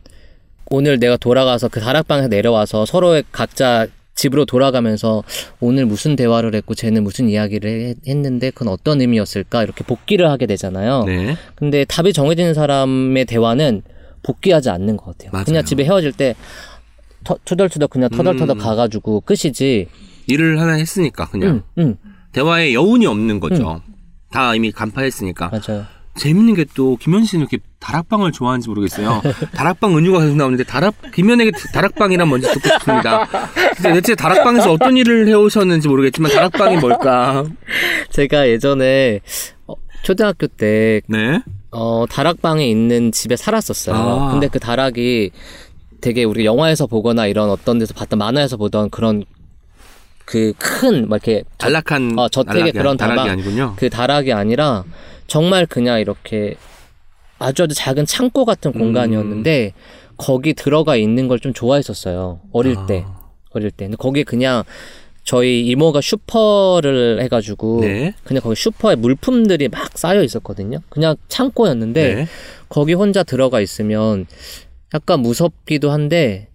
오늘 내가 돌아가서 그 다락방에서 내려와서 서로의 각자 집으로 돌아가면서 오늘 무슨 대화를 했고 쟤는 무슨 이야기를 해- 했는데 그건 어떤 의미였을까 이렇게 복기를 하게 되잖아요. 네. 근데 답이 정해지는 사람의 대화는 복귀하지 않는 것 같아요. 맞아요. 그냥 집에 헤어질 때 터, 투덜투덜 그냥 터덜터덜 음. 가가지고 끝이지. 일을 하나 했으니까 그냥 응, 응, 대화에 여운이 없는 거죠. 다 이미 간파했으니까. 맞아요. 재밌는 게 또 김현 씨는 이렇게 다락방을 좋아하는지 모르겠어요. 다락방 은유가 계속 나오는데 다락 김현에게 다락방이란 뭔지 듣고 싶습니다. 근데 대체 다락방에서 어떤 일을 해오셨는지 모르겠지만 다락방이 뭘까? 제가 예전에 어, 초등학교 때 네. 어, 다락방에 있는 집에 살았었어요. 아. 근데 그 다락이 되게 우리가 영화에서 보거나 이런 어떤 데서 봤던 만화에서 보던 그런 그큰막 이렇게 저- 안락한 어, 저택의 그런 다락이. 아니군요. 그 다락이 아니라 정말 그냥 이렇게 아주 아주 작은 창고 같은 공간이었는데 거기 들어가 있는 걸 좀 좋아했었어요. 어릴 아. 때. 어릴 때. 근데 거기에 그냥 저희 이모가 슈퍼를 해가지고 네. 그냥 거기 슈퍼에 물품들이 막 쌓여 있었거든요. 그냥 창고였는데 네. 거기 혼자 들어가 있으면 약간 무섭기도 한데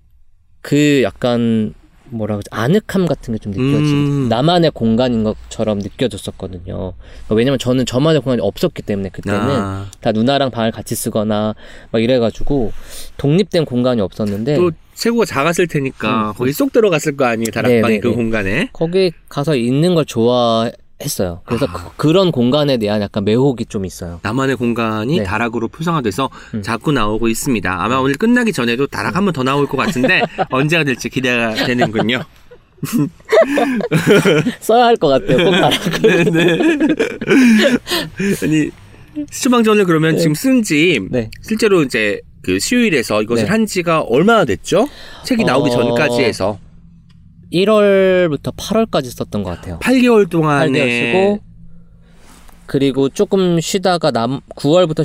그 약간 뭐라 그러지 아늑함 같은 게 좀 느껴지. 음. 나만의 공간인 것처럼 느껴졌었거든요. 그러니까 왜냐면 저는 저만의 공간이 없었기 때문에 그때는 아, 다 누나랑 방을 같이 쓰거나 막 이래가지고 독립된 공간이 없었는데 또 체구가 작았을 테니까 음. 거기 쏙 들어갔을 거 아니에요. 다락방이 네, 네, 그 네. 공간에. 거기 가서 있는 걸 좋아 했어요. 그래서 그, 런 공간에 대한 약간 매혹이 좀 있어요. 나만의 공간이 네. 다락으로 표상화돼서 음. 자꾸 나오고 있습니다. 아마 오늘 끝나기 전에도 다락 한번 더 나올 것 같은데 [LAUGHS] 언제가 될지 기대가 되는군요. [LAUGHS] 써야 할 것 같아요. 꼭 다락을. [LAUGHS] 아니 시초방전을 그러면 지금 쓴지 네. 실제로 이제 그 시우일에서 이것을 네. 한 지가 얼마나 됐죠? 책이 나오기 어, 전까지 해서 1월부터 8월까지 썼던 것 같아요. 8개월 8개월 동안에 쓰고 그리고 조금 쉬다가 남 9월부터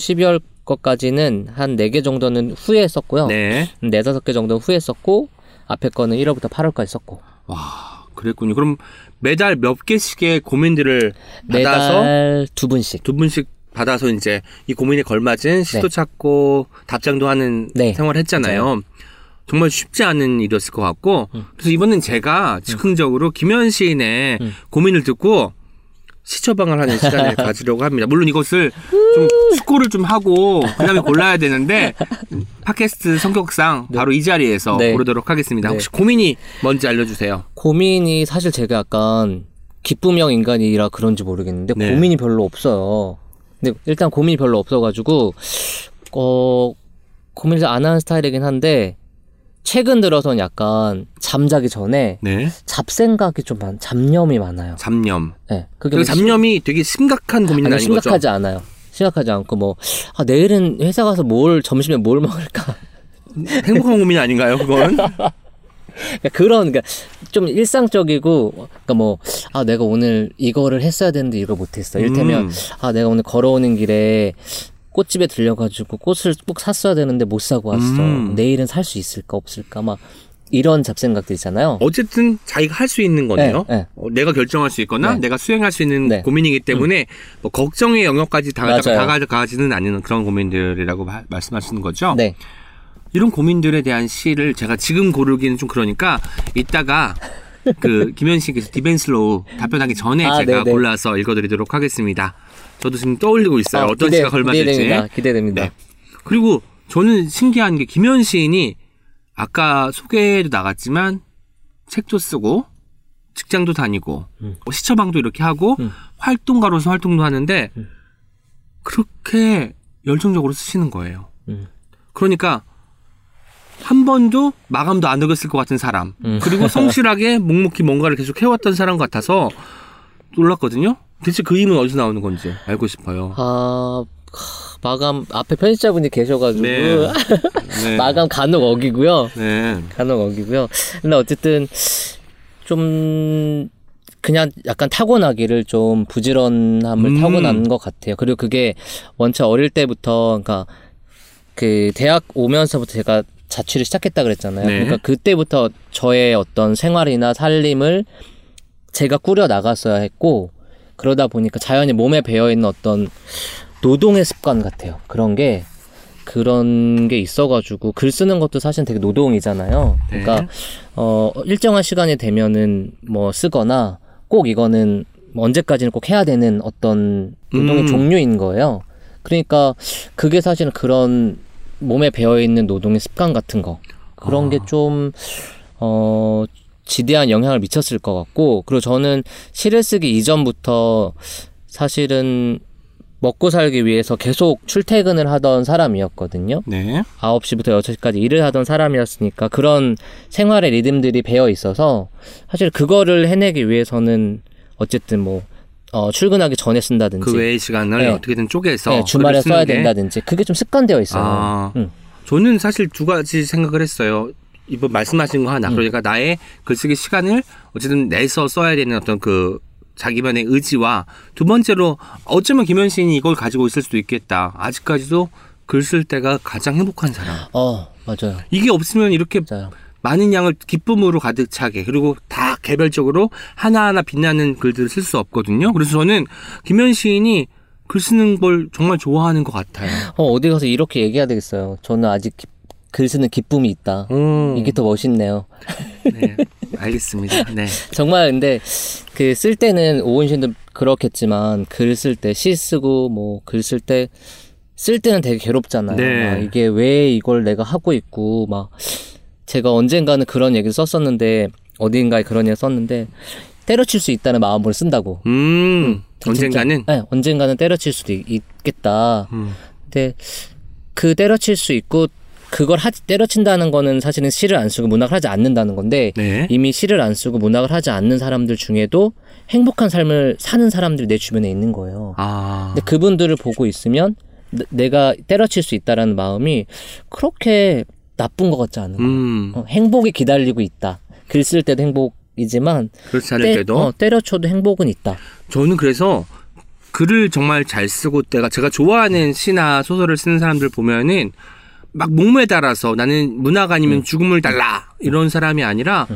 것까지는 한네개 정도는 후에 썼고요. 네. 네 다섯 개 정도 후에 썼고 앞에 거는 1월부터 8월까지 썼고 와, 그랬군요. 그럼 매달 몇 개씩의 고민들을 받아서 매달 두 분씩. 두 분씩 받아서 이제 이 고민에 걸맞은 시도 찾고 답장도 하는 네. 생활을 했잖아요. 정말 쉽지 않은 일이었을 것 같고 음. 그래서 이번엔 제가 즉흥적으로 김현 시인의 음. 고민을 듣고 시 처방을 하는 시간을 [LAUGHS] 가지려고 합니다. 물론 이것을 좀 숙고를 좀 하고 그다음에 골라야 되는데 팟캐스트 성격상 바로 이 자리에서 네. 고르도록 하겠습니다. 네. 혹시 고민이 뭔지 알려주세요. 고민이 사실 제가 약간 기쁨형 인간이라 그런지 모르겠는데 네. 고민이 별로 없어요. 근데 일단 고민이 별로 없어가지고 어 고민을 안 하는 스타일이긴 한데 최근 들어선 약간 잠자기 전에 네. 잡생각이 좀 많, 잡념이 많아요. 잡념. 네, 그게 그뭐 잡념이 되게 심각한 고민은 아니, 아닌 거죠. 심각하지 않아요. 심각하지 않고 뭐 아, 내일은 회사 가서 뭘 점심에 뭘 먹을까 [LAUGHS] 행복한 고민 아닌가요, 그건? 그러니까 그런 그러니까 좀 일상적이고 그러니까 뭐 아 내가 오늘 이거를 했어야 되는데 이걸 못했어. 이를테면 음. 아 내가 오늘 걸어오는 길에 꽃집에 들려가지고 꽃을 꼭 샀어야 되는데 못 사고 왔어. 음. 내일은 살 수 있을까 없을까 막 이런 잡생각들 있잖아요. 어쨌든 자기가 할 수 있는 거네요. 네, 네. 어, 내가 결정할 수 있거나 네. 내가 수행할 수 있는 네. 고민이기 때문에 뭐 걱정의 영역까지. 다가가지는 않는 그런 고민들이라고 마- 말씀하시는 거죠. 네. 이런 고민들에 대한 시를 제가 지금 고르기는 좀 그러니까 이따가 [LAUGHS] 그 김현 씨께서 Deep and Slow 답변하기 전에 아, 제가 네네. 골라서 읽어드리도록 하겠습니다. 저도 지금 떠올리고 있어요. 아, 어떤 기대- 시가 걸맞을지. 기대됩니다. 기대됩니다. 네. 그리고 저는 신기한 게 김현 시인이 아까 소개에도 나갔지만 책도 쓰고 직장도 다니고 음. 뭐 시처방도 이렇게 하고 음. 활동가로서 활동도 하는데 음. 그렇게 열정적으로 쓰시는 거예요. 음. 그러니까 한 번도 마감도 안 어겼을 것 같은 사람 음. 그리고 성실하게 [LAUGHS] 묵묵히 뭔가를 계속 해왔던 사람 같아서 놀랐거든요. 대체 그 힘은 어디서 나오는 건지 알고 싶어요. 아 하, 마감 앞에 편집자분이 계셔가지고 네. [LAUGHS] 네. 마감 간혹 어기고요. 네. 간혹 어기고요. 근데 어쨌든 좀 그냥 약간 타고나기를 좀 부지런함을 음. 타고난 것 같아요. 그리고 그게 원체 어릴 때부터 그러니까 그 대학 오면서부터 제가 자취를 시작했다 그랬잖아요. 네. 그러니까 그때부터 저의 어떤 생활이나 살림을 제가 꾸려 나갔어야 했고 그러다 보니까 자연히 몸에 배어 있는 어떤 노동의 습관 같아요. 그런 게 그런 게 있어가지고 글 쓰는 것도 사실 되게 노동이잖아요. 그러니까 네. 어 일정한 시간이 되면은 뭐 쓰거나 꼭 이거는 뭐 언제까지는 꼭 해야 되는 어떤 노동의 음. 종류인 거예요. 그러니까 그게 사실은 그런 몸에 배어 있는 노동의 습관 같은 거 그런 아. 게좀 어 지대한 영향을 미쳤을 것 같고 그리고 저는 시를 쓰기 이전부터 사실은 먹고 살기 위해서 계속 출퇴근을 하던 사람이었거든요. 네. 9시부터 6시까지 일을 하던 사람이었으니까 그런 생활의 리듬들이 배어 있어서 사실 그거를 해내기 위해서는 어쨌든 뭐 어, 출근하기 전에 쓴다든지 그 외의 시간을 네. 어떻게든 쪼개서 네, 주말에 써야 게 된다든지 그게 좀 습관되어 있어요. 아, 음. 저는 사실 두 가지 생각을 했어요. 이번 말씀하신 거 하나. 음. 그러니까 나의 글쓰기 시간을 어쨌든 내서 써야 되는 어떤 그 자기만의 의지와 두 번째로 어쩌면 김현 시인이 이걸 가지고 있을 수도 있겠다. 아직까지도 글 쓸 때가 가장 행복한 사람. 어, 맞아요. 이게 없으면 이렇게 맞아요. 많은 양을 기쁨으로 가득 차게 그리고 다 개별적으로 하나하나 빛나는 글들을 쓸 수 없거든요. 그래서 저는 김현 시인이 글 쓰는 걸 정말 좋아하는 것 같아요. 어, 어디 가서 이렇게 얘기해야 되겠어요. 저는 아직 기- 글 쓰는 기쁨이 있다. 음, 이게 더 멋있네요. 네, 알겠습니다. 네. [LAUGHS] 정말 근데 그 쓸 때는 오은 씨도 그렇겠지만 글 쓸 때 시 쓰고 뭐 글 쓸 때 쓸 때는 되게 괴롭잖아요. 네. 막 이게 왜 이걸 내가 하고 있고 막 제가 언젠가는 그런 얘기를 썼었는데 어딘가에 그런 얘기 썼는데 때려칠 수 있다는 마음으로 쓴다고. 음, 진짜, 언젠가는 네, 언젠가는 때려칠 수도 있, 있겠다. 음, 근데 그 때려칠 수 있고 그걸 하 때려친다는 거는 사실은 시를 안 쓰고 문학을 하지 않는다는 건데 네. 이미 시를 안 쓰고 문학을 하지 않는 사람들 중에도 행복한 삶을 사는 사람들이 내 주변에 있는 거예요. 아, 근데 그분들을 보고 있으면 내- 내가 때려칠 수 있다라는 마음이 그렇게 나쁜 것 같지 않은 거예요. 음, 어, 행복이 기다리고 있다. 글 쓸 때도 행복이지만 그렇지 않을 때, 때도 어, 때려쳐도 행복은 있다. 저는 그래서 글을 정말 잘 쓰고 내가 제가 좋아하는 시나 소설을 쓰는 사람들 보면은 막 목매달아서 나는 문학 아니면 음. 죽음을 달라 이런 사람이 아니라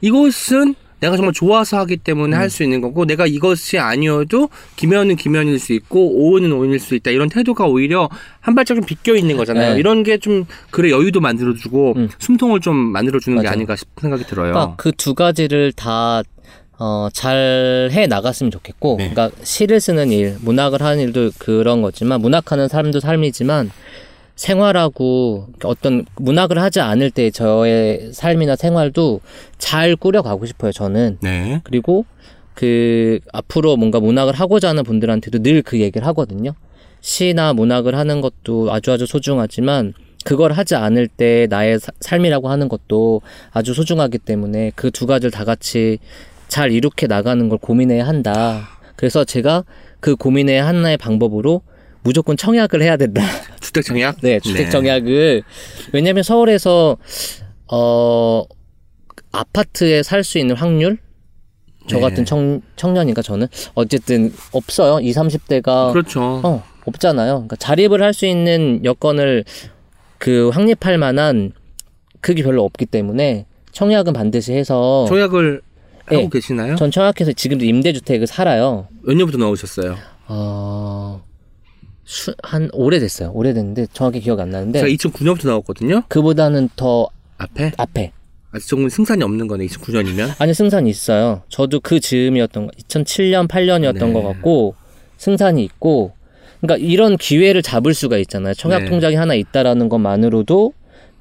이것은 내가 정말 좋아서 하기 때문에 음. 할수 있는 거고 내가 이것이 아니어도 김현은 김현일 수 있고 오은은 오은일 수 있다 이런 태도가 오히려 한 발짝 좀 비껴 있는 거잖아요. 네. 이런 게좀 글의 여유도 만들어주고 음. 숨통을 좀 만들어주는 게 맞아요. 아닌가 싶은 생각이 들어요. 그러니까 그두 가지를 다 어, 잘 해 나갔으면 좋겠고, 네. 그러니까 시를 쓰는 일, 문학을 하는 일도 그런 거지만, 문학하는 사람도 삶이지만, 생활하고 어떤 문학을 하지 않을 때 저의 삶이나 생활도 잘 꾸려가고 싶어요, 저는. 네. 그리고 그 앞으로 뭔가 문학을 하고자 하는 분들한테도 늘 그 얘기를 하거든요. 시나 문학을 하는 것도 아주 아주 소중하지만 그걸 하지 않을 때 나의 사- 삶이라고 하는 것도 아주 소중하기 때문에 그 두 가지를 다 같이 잘 이룩해 나가는 걸 고민해야 한다. 그래서 제가 그 고민의 하나의 방법으로 무조건 청약을 해야 된다. [LAUGHS] 주택 청약? 네, 주택 정약을 왜냐면 서울에서 어 아파트에 살 수 있는 확률 저 네. 같은 청, 청년이니까 저는 어쨌든 없어요. 20, 30대가 그렇죠. 어, 없잖아요. 그러니까 자립을 할 수 있는 여건을 그 확립할 만한 그게 별로 없기 때문에 청약은 반드시 해서 청약을 하고 네. 계시나요? 전 청약해서 지금도 임대주택을 살아요. 몇 년부터 나오셨어요? 어, 수, 한 오래됐어요. 오래됐는데 정확히 기억 안 나는데 제가 2009년부터 나왔거든요. 그보다는 더 앞에 앞에 아직 정말 승산이 없는 거네. 2009년이면. [LAUGHS] 아니 승산이 있어요. 저도 그 즈음이었던 거 2007년 8년이었던 네. 것 같고 승산이 있고 그러니까 이런 기회를 잡을 수가 있잖아요. 청약 네. 통장이 하나 있다라는 것만으로도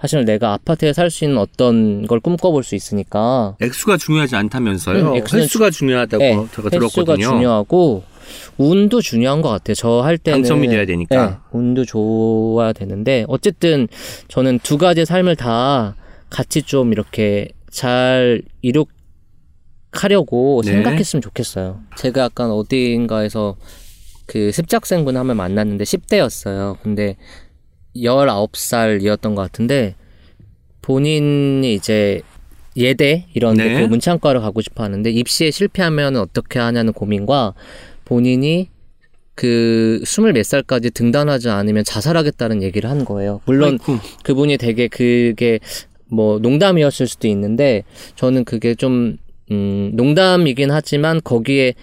사실 내가 아파트에 살 수 있는 어떤 걸 꿈꿔볼 수 있으니까 액수가 중요하지 않다면서요. 음, 액수는 횟수가 중요하다고 네, 제가 들었거든요. 중요하고 운도 중요한 것 같아요. 저 할 때는 당첨이 돼야 되니까. 네, 운도 좋아야 되는데 어쨌든 저는 두 가지의 삶을 다 같이 좀 이렇게 잘 이룩하려고 네. 생각했으면 좋겠어요. 제가 약간 어딘가에서 그 습작생분 한번 만났는데 10대였어요. 근데 19살이었던 것 같은데 본인이 이제 예대 이런 네. 그 문창과를 가고 싶어 하는데 입시에 실패하면 어떻게 하냐는 고민과 본인이 그 스물 몇 살까지 등단하지 않으면 자살하겠다는 얘기를 한 거예요. 물론 아이쿠. 그분이 되게 그게 뭐 농담이었을 수도 있는데 저는 그게 좀 음, 농담이긴 하지만 거기에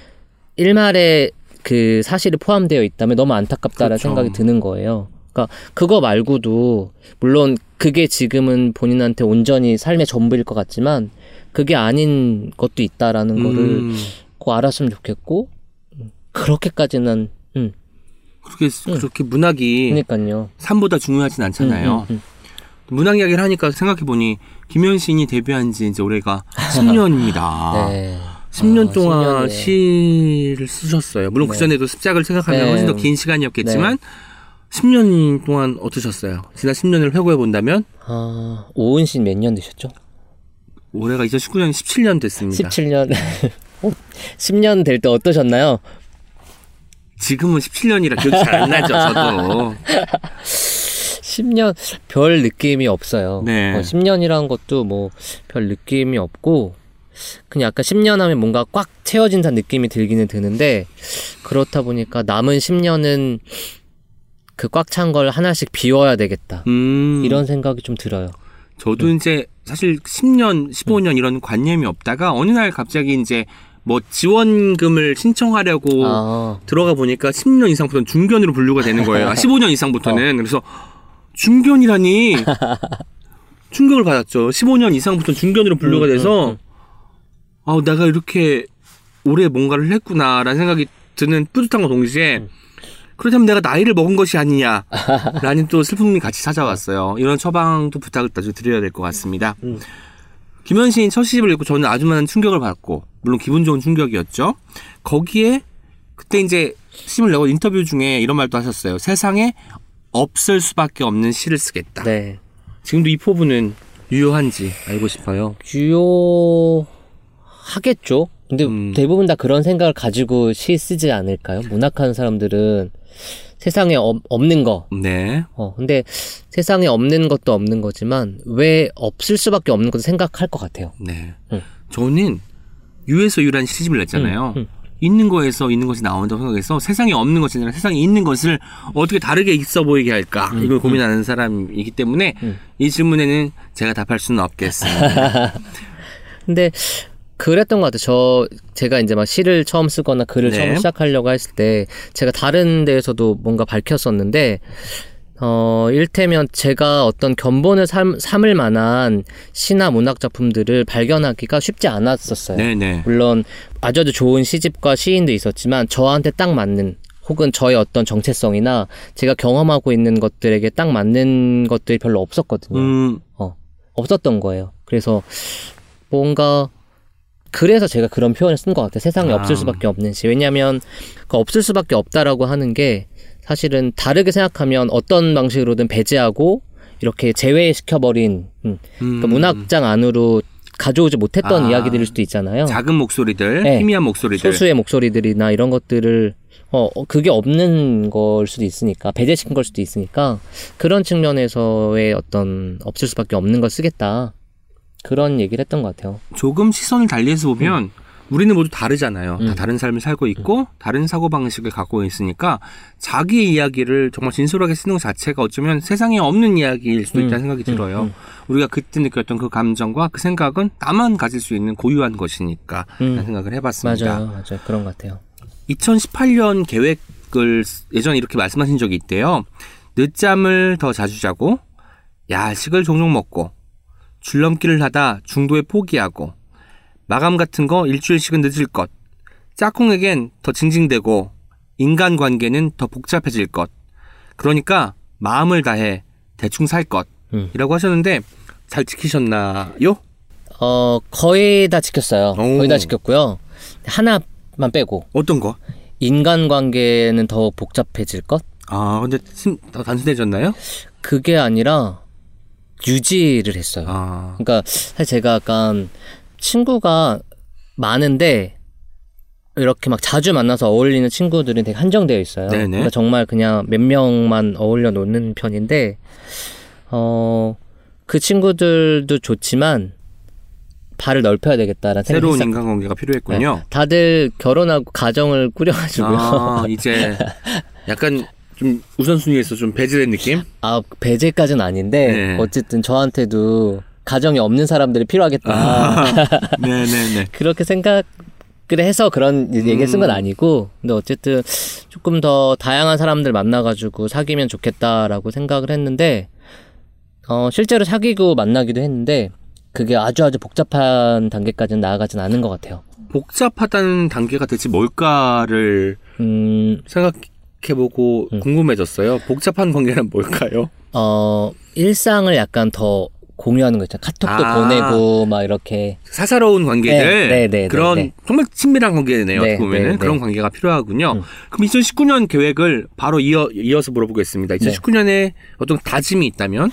일말의 그 사실이 포함되어 있다면 너무 안타깝다라는 그렇죠. 생각이 드는 거예요. 그러니까 그거 말고도 물론 그게 지금은 본인한테 온전히 삶의 전부일 것 같지만 그게 아닌 것도 있다라는 거를 음, 꼭 알았으면 좋겠고 음, 그렇게까지는 음 그렇게 그렇게 문학이 그러니까요. 삶보다 중요하진 않잖아요. 음, 음, 문학 이야기를 하니까 생각해 보니 김현 시인이 데뷔한 지 이제 올해가 10년입니다. 음. [LAUGHS] 네. 10년 아, 동안 10년이에요. 시를 쓰셨어요. 물론 그 네. 전에도 습작을 생각하면 네. 훨씬 더 긴 시간이었겠지만 10년 동안 어떠셨어요? 지난 10년을 회고해 본다면 아 오은 씨 몇 년 되셨죠? 올해가 2019년 17년 됐습니다. 17년. 10년 [LAUGHS] 될 때 어떠셨나요? 지금은 17년이라 기억이 잘 안 나죠, 저도. 10년 별 느낌이 없어요. 네. 어, 10년이라는 것도 뭐 별 느낌이 없고 그냥 약간 10년 하면 뭔가 꽉 채워진다는 느낌이 들기는 드는데 그렇다 보니까 남은 10년은 그 꽉 찬 걸 하나씩 비워야 되겠다. 음, 이런 생각이 좀 들어요. 저도 이제 사실 10년, 15년 이런 관념이 없다가 어느 날 갑자기 이제 뭐 지원금을 신청하려고 아, 들어가 보니까 10년 이상부터는 중견으로 분류가 되는 거예요. 아, 15년 이상부터는. 그래서 중견이라니 충격을 받았죠. 15년 이상부터는 중견으로 분류가 음, 돼서 음, 음. 아, 내가 이렇게 오래 뭔가를 했구나라는 생각이 드는 뿌듯함과 동시에 음. 그렇다면 내가 나이를 먹은 것이 아니냐라는 또 슬픔이 같이 찾아왔어요. 이런 처방도 부탁을 나중에 드려야 될 것 같습니다. 음. 김현 시인 첫 시집을 읽고 저는 아주 많은 충격을 받고 물론 기분 좋은 충격이었죠. 거기에 그때 이제 시집을 내고 인터뷰 중에 이런 말도 하셨어요. 세상에 없을 수밖에 없는 시를 쓰겠다. 네. 지금도 이 포부는 유효한지 알고 싶어요. 유효하겠죠. 근데 음. 대부분 다 그런 생각을 가지고 시 쓰지 않을까요? 문학하는 사람들은 세상에 없, 없는 거. 네. 어, 근데 세상에 없는 것도 없는 거지만 왜 없을 수밖에 없는 것도 생각할 것 같아요. 네. 음. 저는 유에서 유란 시집을 냈잖아요. 음, 음. 있는 거에서 있는 것이 나온다고 생각해서 세상에 없는 것이 아니라 세상에 있는 것을 어떻게 다르게 있어 보이게 할까 이걸 고민하는 사람이기 때문에 음. 이 질문에는 제가 답할 수는 없겠습니다. [LAUGHS] 근데 그랬던 것 같아요. 저 제가 이제 막 시를 처음 쓰거나 글을 네. 처음 시작하려고 했을 때 제가 다른 데에서도 뭔가 밝혔었는데 어 일테면 제가 어떤 견본을 삼, 삼을 만한 시나 문학 작품들을 발견하기가 쉽지 않았었어요. 네네. 물론 아주 아주 좋은 시집과 시인도 있었지만 저한테 딱 맞는 혹은 저의 어떤 정체성이나 제가 경험하고 있는 것들에게 딱 맞는 것들이 별로 없었거든요. 음, 어, 없었던 거예요. 그래서 뭔가 그래서 제가 그런 표현을 쓴 것 같아요. 세상에 아. 없을 수밖에 없는 시. 왜냐하면 그 없을 수밖에 없다라고 하는 게 사실은 다르게 생각하면 어떤 방식으로든 배제하고 이렇게 제외시켜버린 음, 그러니까 음, 문학장 안으로 가져오지 못했던 아. 이야기들일 수도 있잖아요. 작은 목소리들, 네. 희미한 목소리들. 소수의 목소리들이나 이런 것들을 어 어, 그게 없는 걸 수도 있으니까 배제시킨 걸 수도 있으니까 그런 측면에서의 어떤 없을 수밖에 없는 걸 쓰겠다 그런 얘기를 했던 것 같아요. 조금 시선을 달리해서 보면 우리는 모두 다르잖아요. 다 음. 다른 삶을 살고 있고 다른 사고 방식을 갖고 있으니까 자기의 이야기를 정말 진솔하게 쓰는 것 자체가 어쩌면 세상에 없는 이야기일 수도 음, 있다는 생각이 음, 들어요. 음. 우리가 그때 느꼈던 그 감정과 그 생각은 나만 가질 수 있는 고유한 것이니까 음. 라는 생각을 해봤습니다. 맞아요, 맞아요, 그런 것 같아요. 2018년 계획을 예전에 이렇게 말씀하신 적이 있대요. 늦잠을 더 자주 자고 야식을 종종 먹고 줄넘기를 하다 중도에 포기하고 마감 같은 거 일주일씩은 늦을 것 짝꿍에겐 더 징징대고 인간관계는 더 복잡해질 것 그러니까 마음을 다해 대충 살 음. 것이라고 하셨는데 잘 지키셨나요? 어 거의 다 지켰어요. 오. 거의 다 지켰고요. 하나만 빼고 어떤 거? 인간관계는 더 복잡해질 것 아 근데 심- 더 단순해졌나요? 그게 아니라 유지를 했어요. 아 그러니까 사실 제가 약간 친구가 많은데 이렇게 막 자주 만나서 어울리는 친구들은 되게 한정되어 있어요. 네네. 그러니까 정말 그냥 몇 명만 어울려 놓는 편인데 어 그 친구들도 좋지만 발을 넓혀야 되겠다라는 새로운 생각이 인간관계가 필요했군요. 다들 결혼하고 가정을 꾸려가지고요. 아, 이제 [LAUGHS] 약간 좀 우선순위에서 좀 배제된 느낌? 아 배제까지는 아닌데 네. 어쨌든 저한테도 가정이 없는 사람들이 필요하겠다. 아, [LAUGHS] 네네네. 그렇게 생각을 해서 그런 얘기를 쓴건 음. 아니고 근데 어쨌든 조금 더 다양한 사람들 만나가지고 사귀면 좋겠다라고 생각을 했는데 어 실제로 사귀고 만나기도 했는데 그게 아주 아주 복잡한 단계까지는 나아가진 않은 것 같아요. 복잡하다는 단계가 대체 뭘까를 음, 생각 해보고 음. 궁금해졌어요. 복잡한 관계는 뭘까요? 어, 일상을 약간 더 공유하는 거 있잖아요. 카톡도 아. 보내고 막 이렇게 사사로운 관계들 네, 네, 네, 그런 네, 네. 정말 친밀한 관계네요. 네, 어떻게 보면은 네, 네. 그런 관계가 필요하군요. 음. 그럼 2019년 계획을 바로 이어 이어서 물어보겠습니다. 네. 2019년에 어떤 다짐이 있다면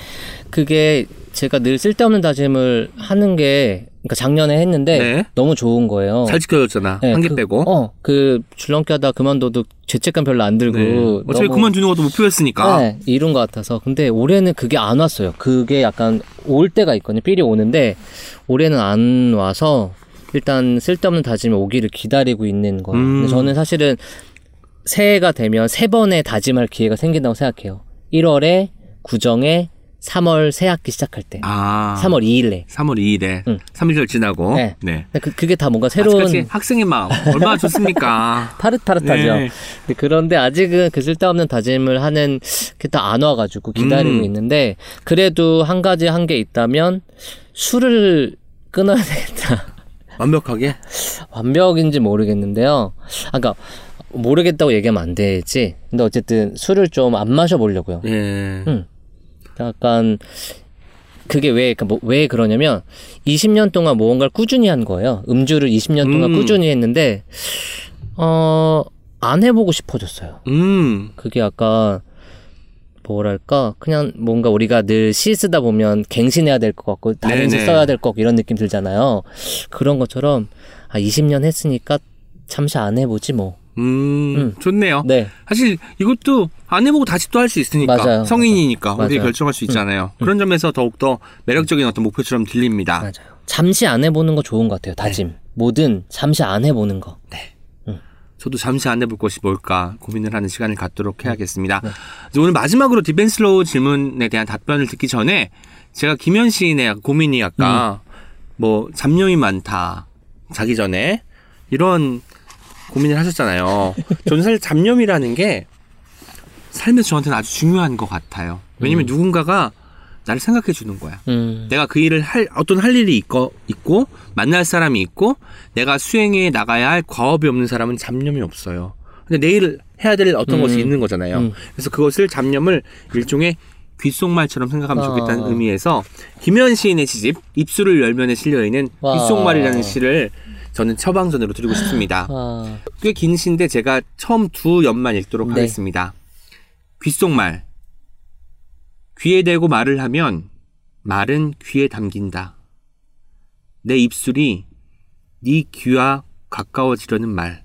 그게 제가 늘 쓸데없는 다짐을 하는 게 그러니까 작년에 했는데 네. 너무 좋은 거예요. 잘 지켜졌잖아. 네, 한개 그- 빼고. 어, 그 줄넘기 하다 그만둬도 죄책감 별로 안 들고 네. 어차피 그만두는 것도 목표였으니까. 네, 이룬 것 같아서 근데 올해는 그게 안 왔어요. 그게 약간 올 때가 있거든요. 삘이 오는데 올해는 안 와서 일단 쓸데없는 다짐이 오기를 기다리고 있는 거예요. 음. 저는 사실은 새해가 되면 세 번의 다짐할 기회가 생긴다고 생각해요. 1월에 구정에 3월 새 학기 시작할 때. 아. 3월 2일에. 3월 2일에 응. 3일절 지나고. 네. 네. 그, 그게 다 뭔가 새로운 학생의 마음 얼마나 [LAUGHS] 좋습니까? 파릇파릇하죠. 네. 그런데 아직은 그 쓸데없는 다짐을 하는 게 다 안 와가지고 기다리고 음. 있는데 그래도 한 가지 한 게 있다면 술을 끊어야 되겠다. [LAUGHS] 완벽하게. 완벽인지 모르겠는데요. 아까 그러니까 모르겠다고 얘기하면 안 되지. 근데 어쨌든 술을 좀 안 마셔보려고요. 예. 음. 약간 그게 왜, 그러니까 뭐- 왜 그러냐면 20년 동안 무언가를 꾸준히 한 거예요. 음주를 20년 동안 음. 꾸준히 했는데 어, 안 해보고 싶어졌어요. 음. 그게 약간 뭐랄까 그냥 뭔가 우리가 늘 시 쓰다 보면 갱신해야 될 것 같고 다른 시. 써야 될 것 같고 이런 느낌 들잖아요. 그런 것처럼 아 20년 했으니까 잠시 안 해보지 뭐. 음. 음. 좋네요. 네, 사실 이것도 안 해보고 다시 또 할 수 있으니까 맞아요. 성인이니까 맞아요. 어떻게 결정할 수 있잖아요. 그런 점에서 더욱 더 매력적인 어떤 목표처럼 들립니다. 맞아요. 잠시 안 해보는 거 좋은 것 같아요. 다짐. 뭐든 잠시 안 해보는 거. 저도 잠시 안 해볼 것이 뭘까 고민을 하는 시간을 갖도록 해야겠습니다. 이제 오늘 마지막으로 Deep and Slow 질문에 대한 답변을 듣기 전에 제가 김현 시인의 고민이 아까 뭐 잡념이 많다 자기 전에 이런 고민을 하셨잖아요. 저는 사실 잡념이라는 게 삶에서 저한테는 아주 중요한 것 같아요. 왜냐면 누군가가 나를 생각해 주는 거야. 음. 내가 그 일을 할 어떤 할 일이 있고 있고 만날 사람이 있고 내가 수행해 나가야 할 과업이 없는 사람은 잡념이 없어요. 근데 내일 해야 될 어떤 음. 것이 있는 거잖아요. 음. 그래서 그것을 잡념을 일종의 귓속말처럼 생각하면 아. 좋겠다는 의미에서 김현 시인의 시집 입술을 열면에 실려 있는 와. 귓속말이라는 시를 저는 처방전으로 드리고 싶습니다. [GASPS] 아, 꽤긴 시인데 제가 처음 두 연만 읽도록 네. 하겠습니다. 귓속말. 귀에 대고 말을 하면 말은 귀에 담긴다. 내 입술이 네 귀와 가까워지려는 말.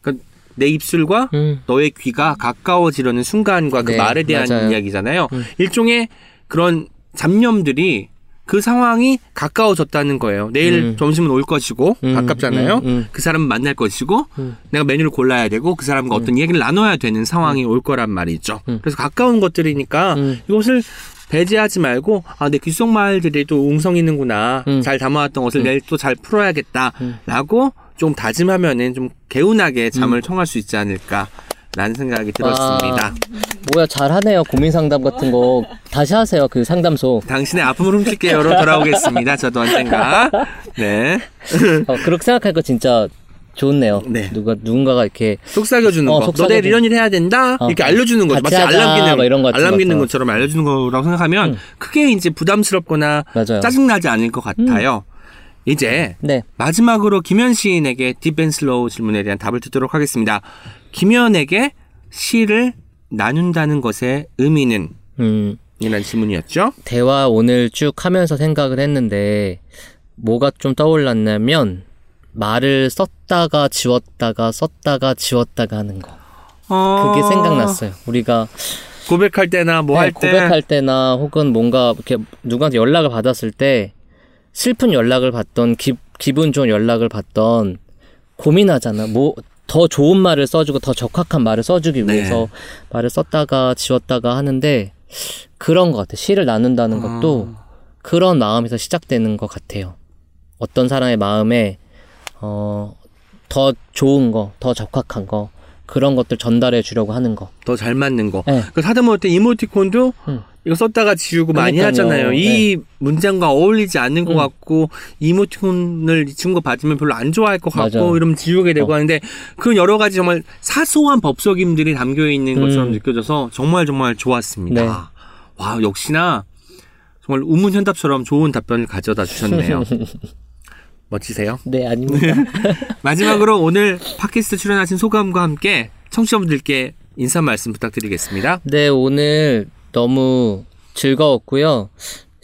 그러니까 내 입술과 음. 너의 귀가 가까워지려는 순간과 그 네, 말에 대한 맞아요. 이야기잖아요. 음. 일종의 그런 잡념들이 그 상황이 가까워졌다는 거예요. 내일 음. 점심은 올 것이고 음, 가깝잖아요. 음, 음. 그 사람 만날 것이고 음. 내가 메뉴를 골라야 되고 그 사람과 어떤 얘기를 나눠야 되는 상황이 올 거란 말이죠. 음. 그래서 가까운 것들이니까 음. 이것을 배제하지 말고 아 내 귓속말들이 또 웅성 있는구나 음. 잘 담아왔던 것을 음. 내일 또 잘 풀어야겠다라고 좀 다짐하면은 좀 개운하게 잠을 청할 수 있지 않을까 라는 생각이 들었습니다. 뭐야 잘하네요 고민 상담 같은 거 다시 하세요 그 상담소. 당신의 아픔을 훔칠게요로 돌아오겠습니다. 저도 언젠가. 네. 어, 그렇게 생각하니까 진짜 좋네요. 네. 누가 누군가가 이렇게 속삭여주는 어, 거. 너 속삭여주는- 내일 이런 일 해야 된다. 어. 이렇게 알려주는 거죠. 마치 알람 막 이런 거 기능, 알람 기능. 것처럼 알려주는 거라고 생각하면 음. 크게 이제 부담스럽거나 맞아요. 짜증나지 않을 것 같아요. 이제 네. 마지막으로 김현 시인에게 Deep and Slow 질문에 대한 답을 듣도록 하겠습니다. 김현에게 시를 나눈다는 것의 의미는? 음. 이란 질문이었죠. 대화 오늘 쭉 하면서 생각을 했는데 뭐가 좀 떠올랐냐면 말을 썼다가 지웠다가 썼다가 지웠다가 하는 거. 그게 어, 생각났어요. 우리가 고백할 때나 뭐 네, 할 때. 고백할 때나 혹은 뭔가 이렇게 누구한테 연락을 받았을 때 슬픈 연락을 받던 기, 기분 좋은 연락을 받던 고민하잖아. 뭐 더 좋은 말을 써주고 더 적합한 말을 써주기 네. 위해서 말을 썼다가 지웠다가 하는데 그런 것 같아. 시를 나눈다는 것도 아. 그런 마음에서 시작되는 것 같아요. 어떤 사람의 마음에 어, 더 좋은 거, 더 적합한 거 그런 것들 전달해 주려고 하는 거. 더 잘 맞는 거. 네. 그 하다못해 이모티콘도 음. 이거 썼다가 지우고 많이 그러니까요. 하잖아요. 이 문장과 어울리지 않는 것 음. 같고 이모티콘을 이 친구가 받으면 별로 안 좋아할 것 같고 맞아요. 이러면 지우게 되고 어. 하는데 그 여러 가지 정말 사소한 법석임들이 담겨 있는 음. 것처럼 느껴져서 정말 정말 좋았습니다. 네. 와 역시나 정말 우문현답처럼 좋은 답변을 가져다 주셨네요. [LAUGHS] 멋지세요. 네, 아닙니다. [LAUGHS] 마지막으로 오늘 팟캐스트 출연하신 소감과 함께 청취자분들께 인사 말씀 부탁드리겠습니다. 네, 오늘 너무 즐거웠고요.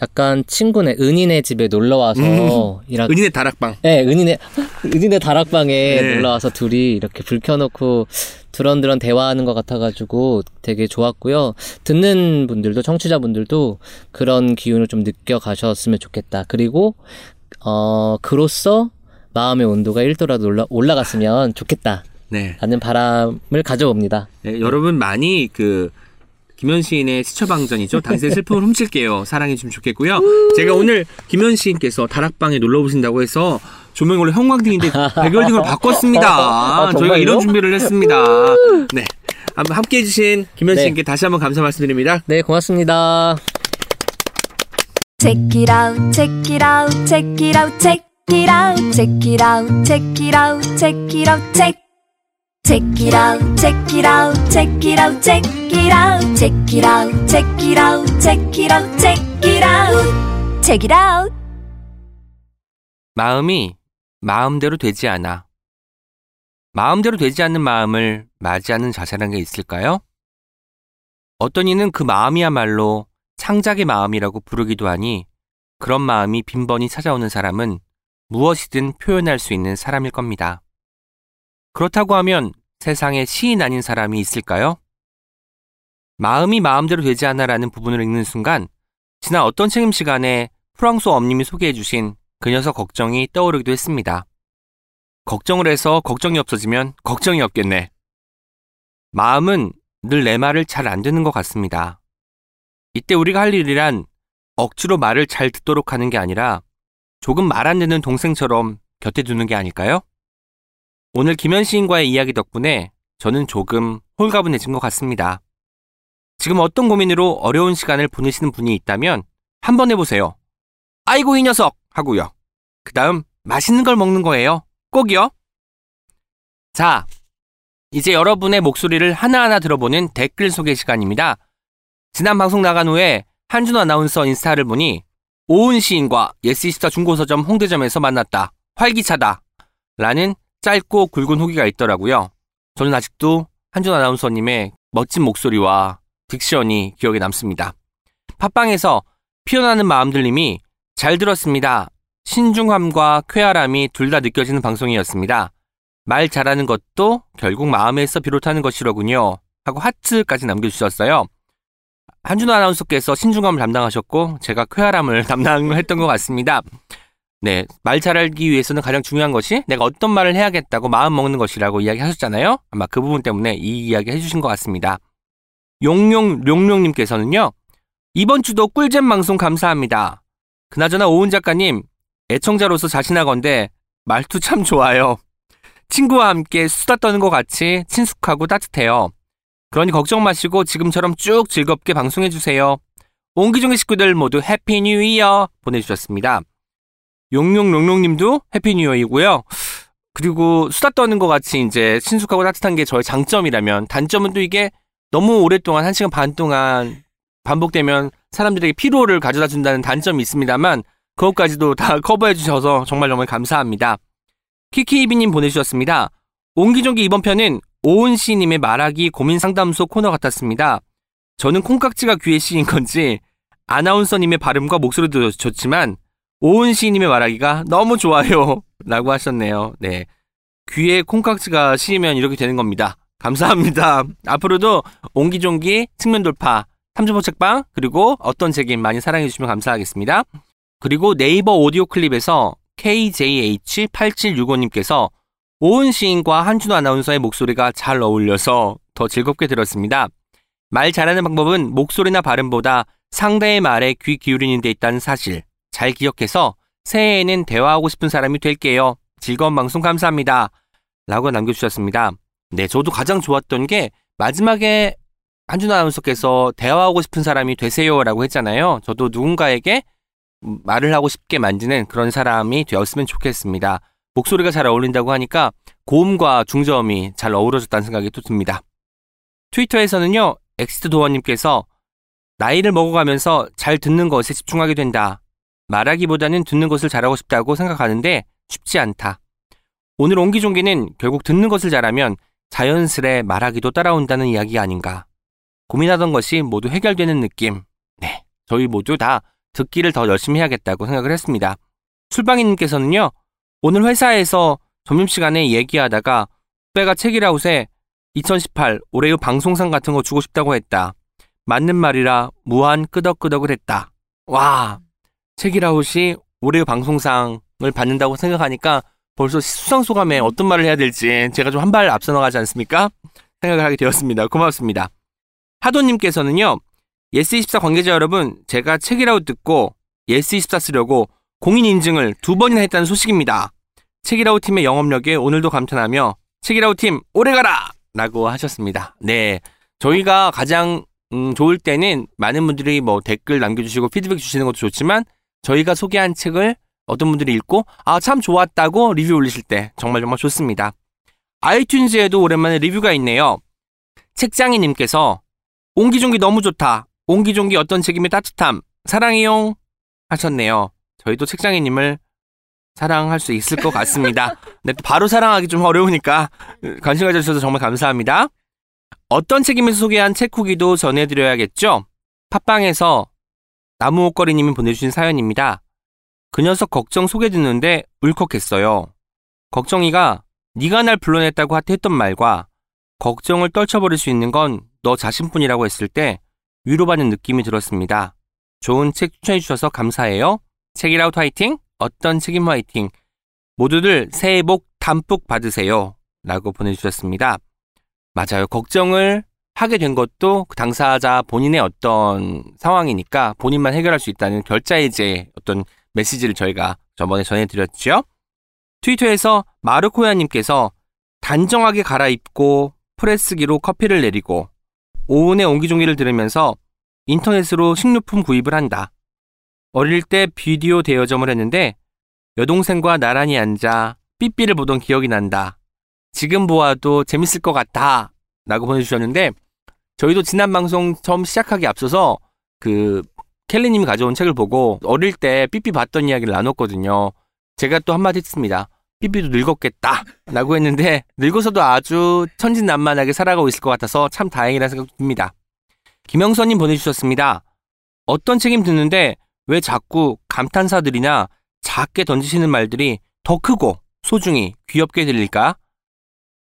약간 친구네 은인의 집에 놀러 와서 이라 은인의 다락방. 네, 은인의 [LAUGHS] 은인의 다락방에 네. 놀러 와서 둘이 이렇게 불 켜놓고 두런두런 대화하는 것 같아가지고 되게 좋았고요. 듣는 분들도 청취자분들도 그런 기운을 좀 느껴 가셨으면 좋겠다. 그리고 어 그로써 마음의 온도가 1도라도 올라, 올라갔으면 좋겠다. 네. 라는 바람을 가져봅니다. 네, 여러분 많이 그 김현 시인의 시처방전이죠. 당신의 [LAUGHS] 슬픔을 훔칠게요. 사랑해 주면 좋겠고요. 제가 오늘 김현 시인께서 다락방에 놀러 오신다고 해서 원래 형광등인데 백열등으로 [LAUGHS] 바꿨습니다. 아, 저희가? 이런 준비를 했습니다. [LAUGHS] 네. 한번 함께 해주신 김현 네. 시인께 다시 한번 감사 말씀드립니다. 네, 고맙습니다. Check it out, check it out, check it out, check it out, check it out, check it out, check it out, check. Check it out, check it out, check it out, check it out, check it out, check it out, check it out, check it out, check it out. 마음이 마음대로 되지 않아. 마음대로 되지 않는 마음을 맞이하는 자세라는 게 있을까요? 어떤 이는 그 마음이야말로 창작의 마음이라고 부르기도 하니 그런 마음이 빈번히 찾아오는 사람은 무엇이든 표현할 수 있는 사람일 겁니다. 그렇다고 하면 세상에 시인 아닌 사람이 있을까요? 마음이 마음대로 되지 않아라는 부분을 읽는 순간 지난 어떤 책임 시간에 프랑소 엄님이 소개해 주신 그 녀석 걱정이 떠오르기도 했습니다. 걱정을 해서 걱정이 없어지면 걱정이 없겠네. 마음은 늘 내 말을 잘 안 듣는 것 같습니다. 이때 우리가 할 일이란 억지로 말을 잘 듣도록 하는 게 아니라 조금 말 안 듣는 동생처럼 곁에 두는 게 아닐까요? 오늘 김현 시인과의 이야기 덕분에 저는 조금 홀가분해진 것 같습니다. 지금 어떤 고민으로 어려운 시간을 보내시는 분이 있다면 한번 해보세요. 아이고 이 녀석 하고요. 그 다음 맛있는 걸 먹는 거예요. 꼭이요. 자, 이제 여러분의 목소리를 하나하나 들어보는 댓글 소개 시간입니다. 지난 방송 나간 후에 한준 아나운서 인스타를 보니 오은 시인과 예스24 중고서점 홍대점에서 만났다. 활기차다. 라는 짧고 굵은 후기가 있더라고요. 저는 아직도 한준 아나운서님의 멋진 목소리와 딕션이 기억에 남습니다. 팟빵에서 피어나는 마음들님이 잘 들었습니다. 신중함과 쾌활함이 둘 다 느껴지는 방송이었습니다. 말 잘하는 것도 결국 마음에서 비롯하는 것이로군요. 하고 하트까지 남겨주셨어요. 한준호 아나운서께서 신중함을 담당하셨고 제가 쾌활함을 [LAUGHS] 담당했던 것 같습니다. 네, 말 잘하기 위해서는 가장 중요한 것이 내가 어떤 말을 해야겠다고 마음 먹는 것이라고 이야기하셨잖아요. 아마 그 부분 때문에 이 이야기 해주신 것 같습니다. 용용룡룡님께서는요. 이번 주도 꿀잼 방송 감사합니다. 그나저나 오은 작가님 애청자로서 자신하건데 말투 참 좋아요. 친구와 함께 수다 떠는 것 같이 친숙하고 따뜻해요. 그러니 걱정 마시고 지금처럼 쭉 즐겁게 방송해주세요. 옹기종기 식구들 모두 Happy New Year 보내주셨습니다. 용용용용님도 Happy New Year이고요. 그리고 수다 떠는 것 같이 이제 친숙하고 따뜻한 게 저의 장점이라면 단점은 또 이게 너무 오랫동안 한 시간 반 동안 반복되면 사람들에게 피로를 가져다 준다는 단점이 있습니다만 그것까지도 다 [LAUGHS] 커버해 주셔서 정말 정말 감사합니다. 키키이비님 보내주셨습니다. 옹기종기 이번 편은 오은 씨님의 말하기 고민 상담소 코너 같았습니다. 저는 콩깍지가 귀에 씌인 건지 아나운서님의 발음과 목소리도 좋지만 오은 씨님의 말하기가 너무 좋아요. [LAUGHS] 라고 하셨네요. 네. 귀에 콩깍지가 씌이면 이렇게 되는 겁니다. 감사합니다. 앞으로도 옹기종기 측면 돌파, 탐주보 책방, 그리고 어떤 책임 많이 사랑해주시면 감사하겠습니다. 그리고 네이버 오디오 클립에서 KJH8765님께서 오은 시인과 한준호 아나운서의 목소리가 잘 어울려서 더 즐겁게 들었습니다. 말 잘하는 방법은 목소리나 발음보다 상대의 말에 귀 기울이는 데 있다는 사실 잘 기억해서 새해에는 대화하고 싶은 사람이 될게요. 즐거운 방송 감사합니다. 라고 남겨주셨습니다. 네, 저도 가장 좋았던 게 마지막에 한준호 아나운서께서 대화하고 싶은 사람이 되세요 라고 했잖아요. 저도 누군가에게 말을 하고 싶게 만드는 그런 사람이 되었으면 좋겠습니다. 목소리가 잘 어울린다고 하니까 고음과 중저음이 잘 어우러졌다는 생각이 또 듭니다. 트위터에서는요, 넥스트 도어님께서 나이를 먹어가면서 잘 듣는 것에 집중하게 된다. 말하기보다는 듣는 것을 잘하고 싶다고 생각하는데 쉽지 않다. 오늘 옹기종기는 결국 듣는 것을 잘하면 자연스레 말하기도 따라온다는 이야기 아닌가. 고민하던 것이 모두 해결되는 느낌. 네, 저희 모두 다 듣기를 더 열심히 해야겠다고 생각을 했습니다. 출방이님께서는요, 오늘 회사에서 점심시간에 얘기하다가 후배가 책이라웃에 2018 올해의 방송상 같은 거 주고 싶다고 했다. 맞는 말이라 무한 끄덕끄덕을 했다. 와, 책읽아웃이 올해의 방송상을 받는다고 생각하니까 벌써 수상소감에 어떤 말을 해야 될지 제가 좀 한 발 앞서 나가지 않습니까? 생각을 하게 되었습니다. 고맙습니다. 하도님께서는요, 예스24 관계자 여러분, 제가 책읽아웃 듣고 예스24 쓰려고 공인 인증을 두 번이나 했다는 소식입니다. 책읽아웃 팀의 영업력에 오늘도 감탄하며 책읽아웃 팀 오래 가라! 라고 하셨습니다. 네. 저희가 가장 음, 좋을 때는 많은 분들이 뭐 댓글 남겨주시고 피드백 주시는 것도 좋지만 저희가 소개한 책을 어떤 분들이 읽고 아 참 좋았다고 리뷰 올리실 때 정말 정말 좋습니다. 아이튠즈에도 오랜만에 리뷰가 있네요. 책장이님께서 옹기종기 너무 좋다. 옹기종기 어떤 책임의 따뜻함. 사랑해용 하셨네요. 저희도 책장이님을 사랑할 수 있을 것 같습니다. [LAUGHS] 네, 바로 사랑하기 좀 어려우니까 관심 가져주셔서 정말 감사합니다. 어떤 책임에서 소개한 책 후기도 전해드려야겠죠? 팟빵에서 나무옷거리님이 보내주신 사연입니다. 그 녀석 걱정 소개 듣는데 울컥했어요. 걱정이가 네가 날 불러냈다고 했던 말과 걱정을 떨쳐버릴 수 있는 건 너 자신뿐이라고 했을 때 위로받는 느낌이 들었습니다. 좋은 책 추천해주셔서 감사해요. 책이라웃 화이팅! 어떤 책임 화이팅! 모두들 새해 복 담뿍 받으세요. 라고 보내주셨습니다. 맞아요. 걱정을 하게 된 것도 그 당사자 본인의 어떤 상황이니까 본인만 해결할 수 있다는 결자해제 어떤 메시지를 저희가 저번에 전해드렸죠. 트위터에서 마르코야님께서 단정하게 갈아입고 프레스기로 커피를 내리고 오은의 옹기종기를 들으면서 인터넷으로 식료품 구입을 한다. 어릴 때 비디오 대여점을 했는데 여동생과 나란히 앉아 삐삐를 보던 기억이 난다. 지금 보아도 재밌을 것 같다. 라고 보내주셨는데 저희도 지난 방송 처음 시작하기 앞서서 그 켈리님이 가져온 책을 보고 어릴 때 삐삐 봤던 이야기를 나눴거든요. 제가 또 한마디 했습니다. 삐삐도 늙었겠다. 라고 했는데 늙어서도 아주 천진난만하게 살아가고 있을 것 같아서 참 다행이라는 생각이 듭니다. 김영선님 보내주셨습니다. 어떤 책임 듣는데 왜 자꾸 감탄사들이나 작게 던지시는 말들이 더 크고 소중히 귀엽게 들릴까?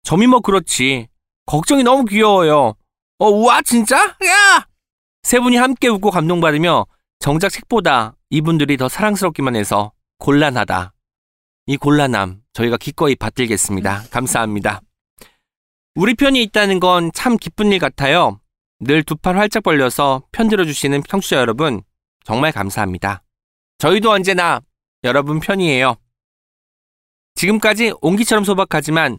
점이 뭐 그렇지. 걱정이 너무 귀여워요. 어, 우와, 진짜? 야! 세 분이 함께 웃고 감동받으며 정작 책보다 이분들이 더 사랑스럽기만 해서 곤란하다. 이 곤란함 저희가 기꺼이 받들겠습니다. 감사합니다. 우리 편이 있다는 건 참 기쁜 일 같아요. 늘 두 팔 활짝 벌려서 편 들어 주시는 청취자 여러분 정말 감사합니다. 저희도 언제나 여러분 편이에요. 지금까지 옹기처럼 소박하지만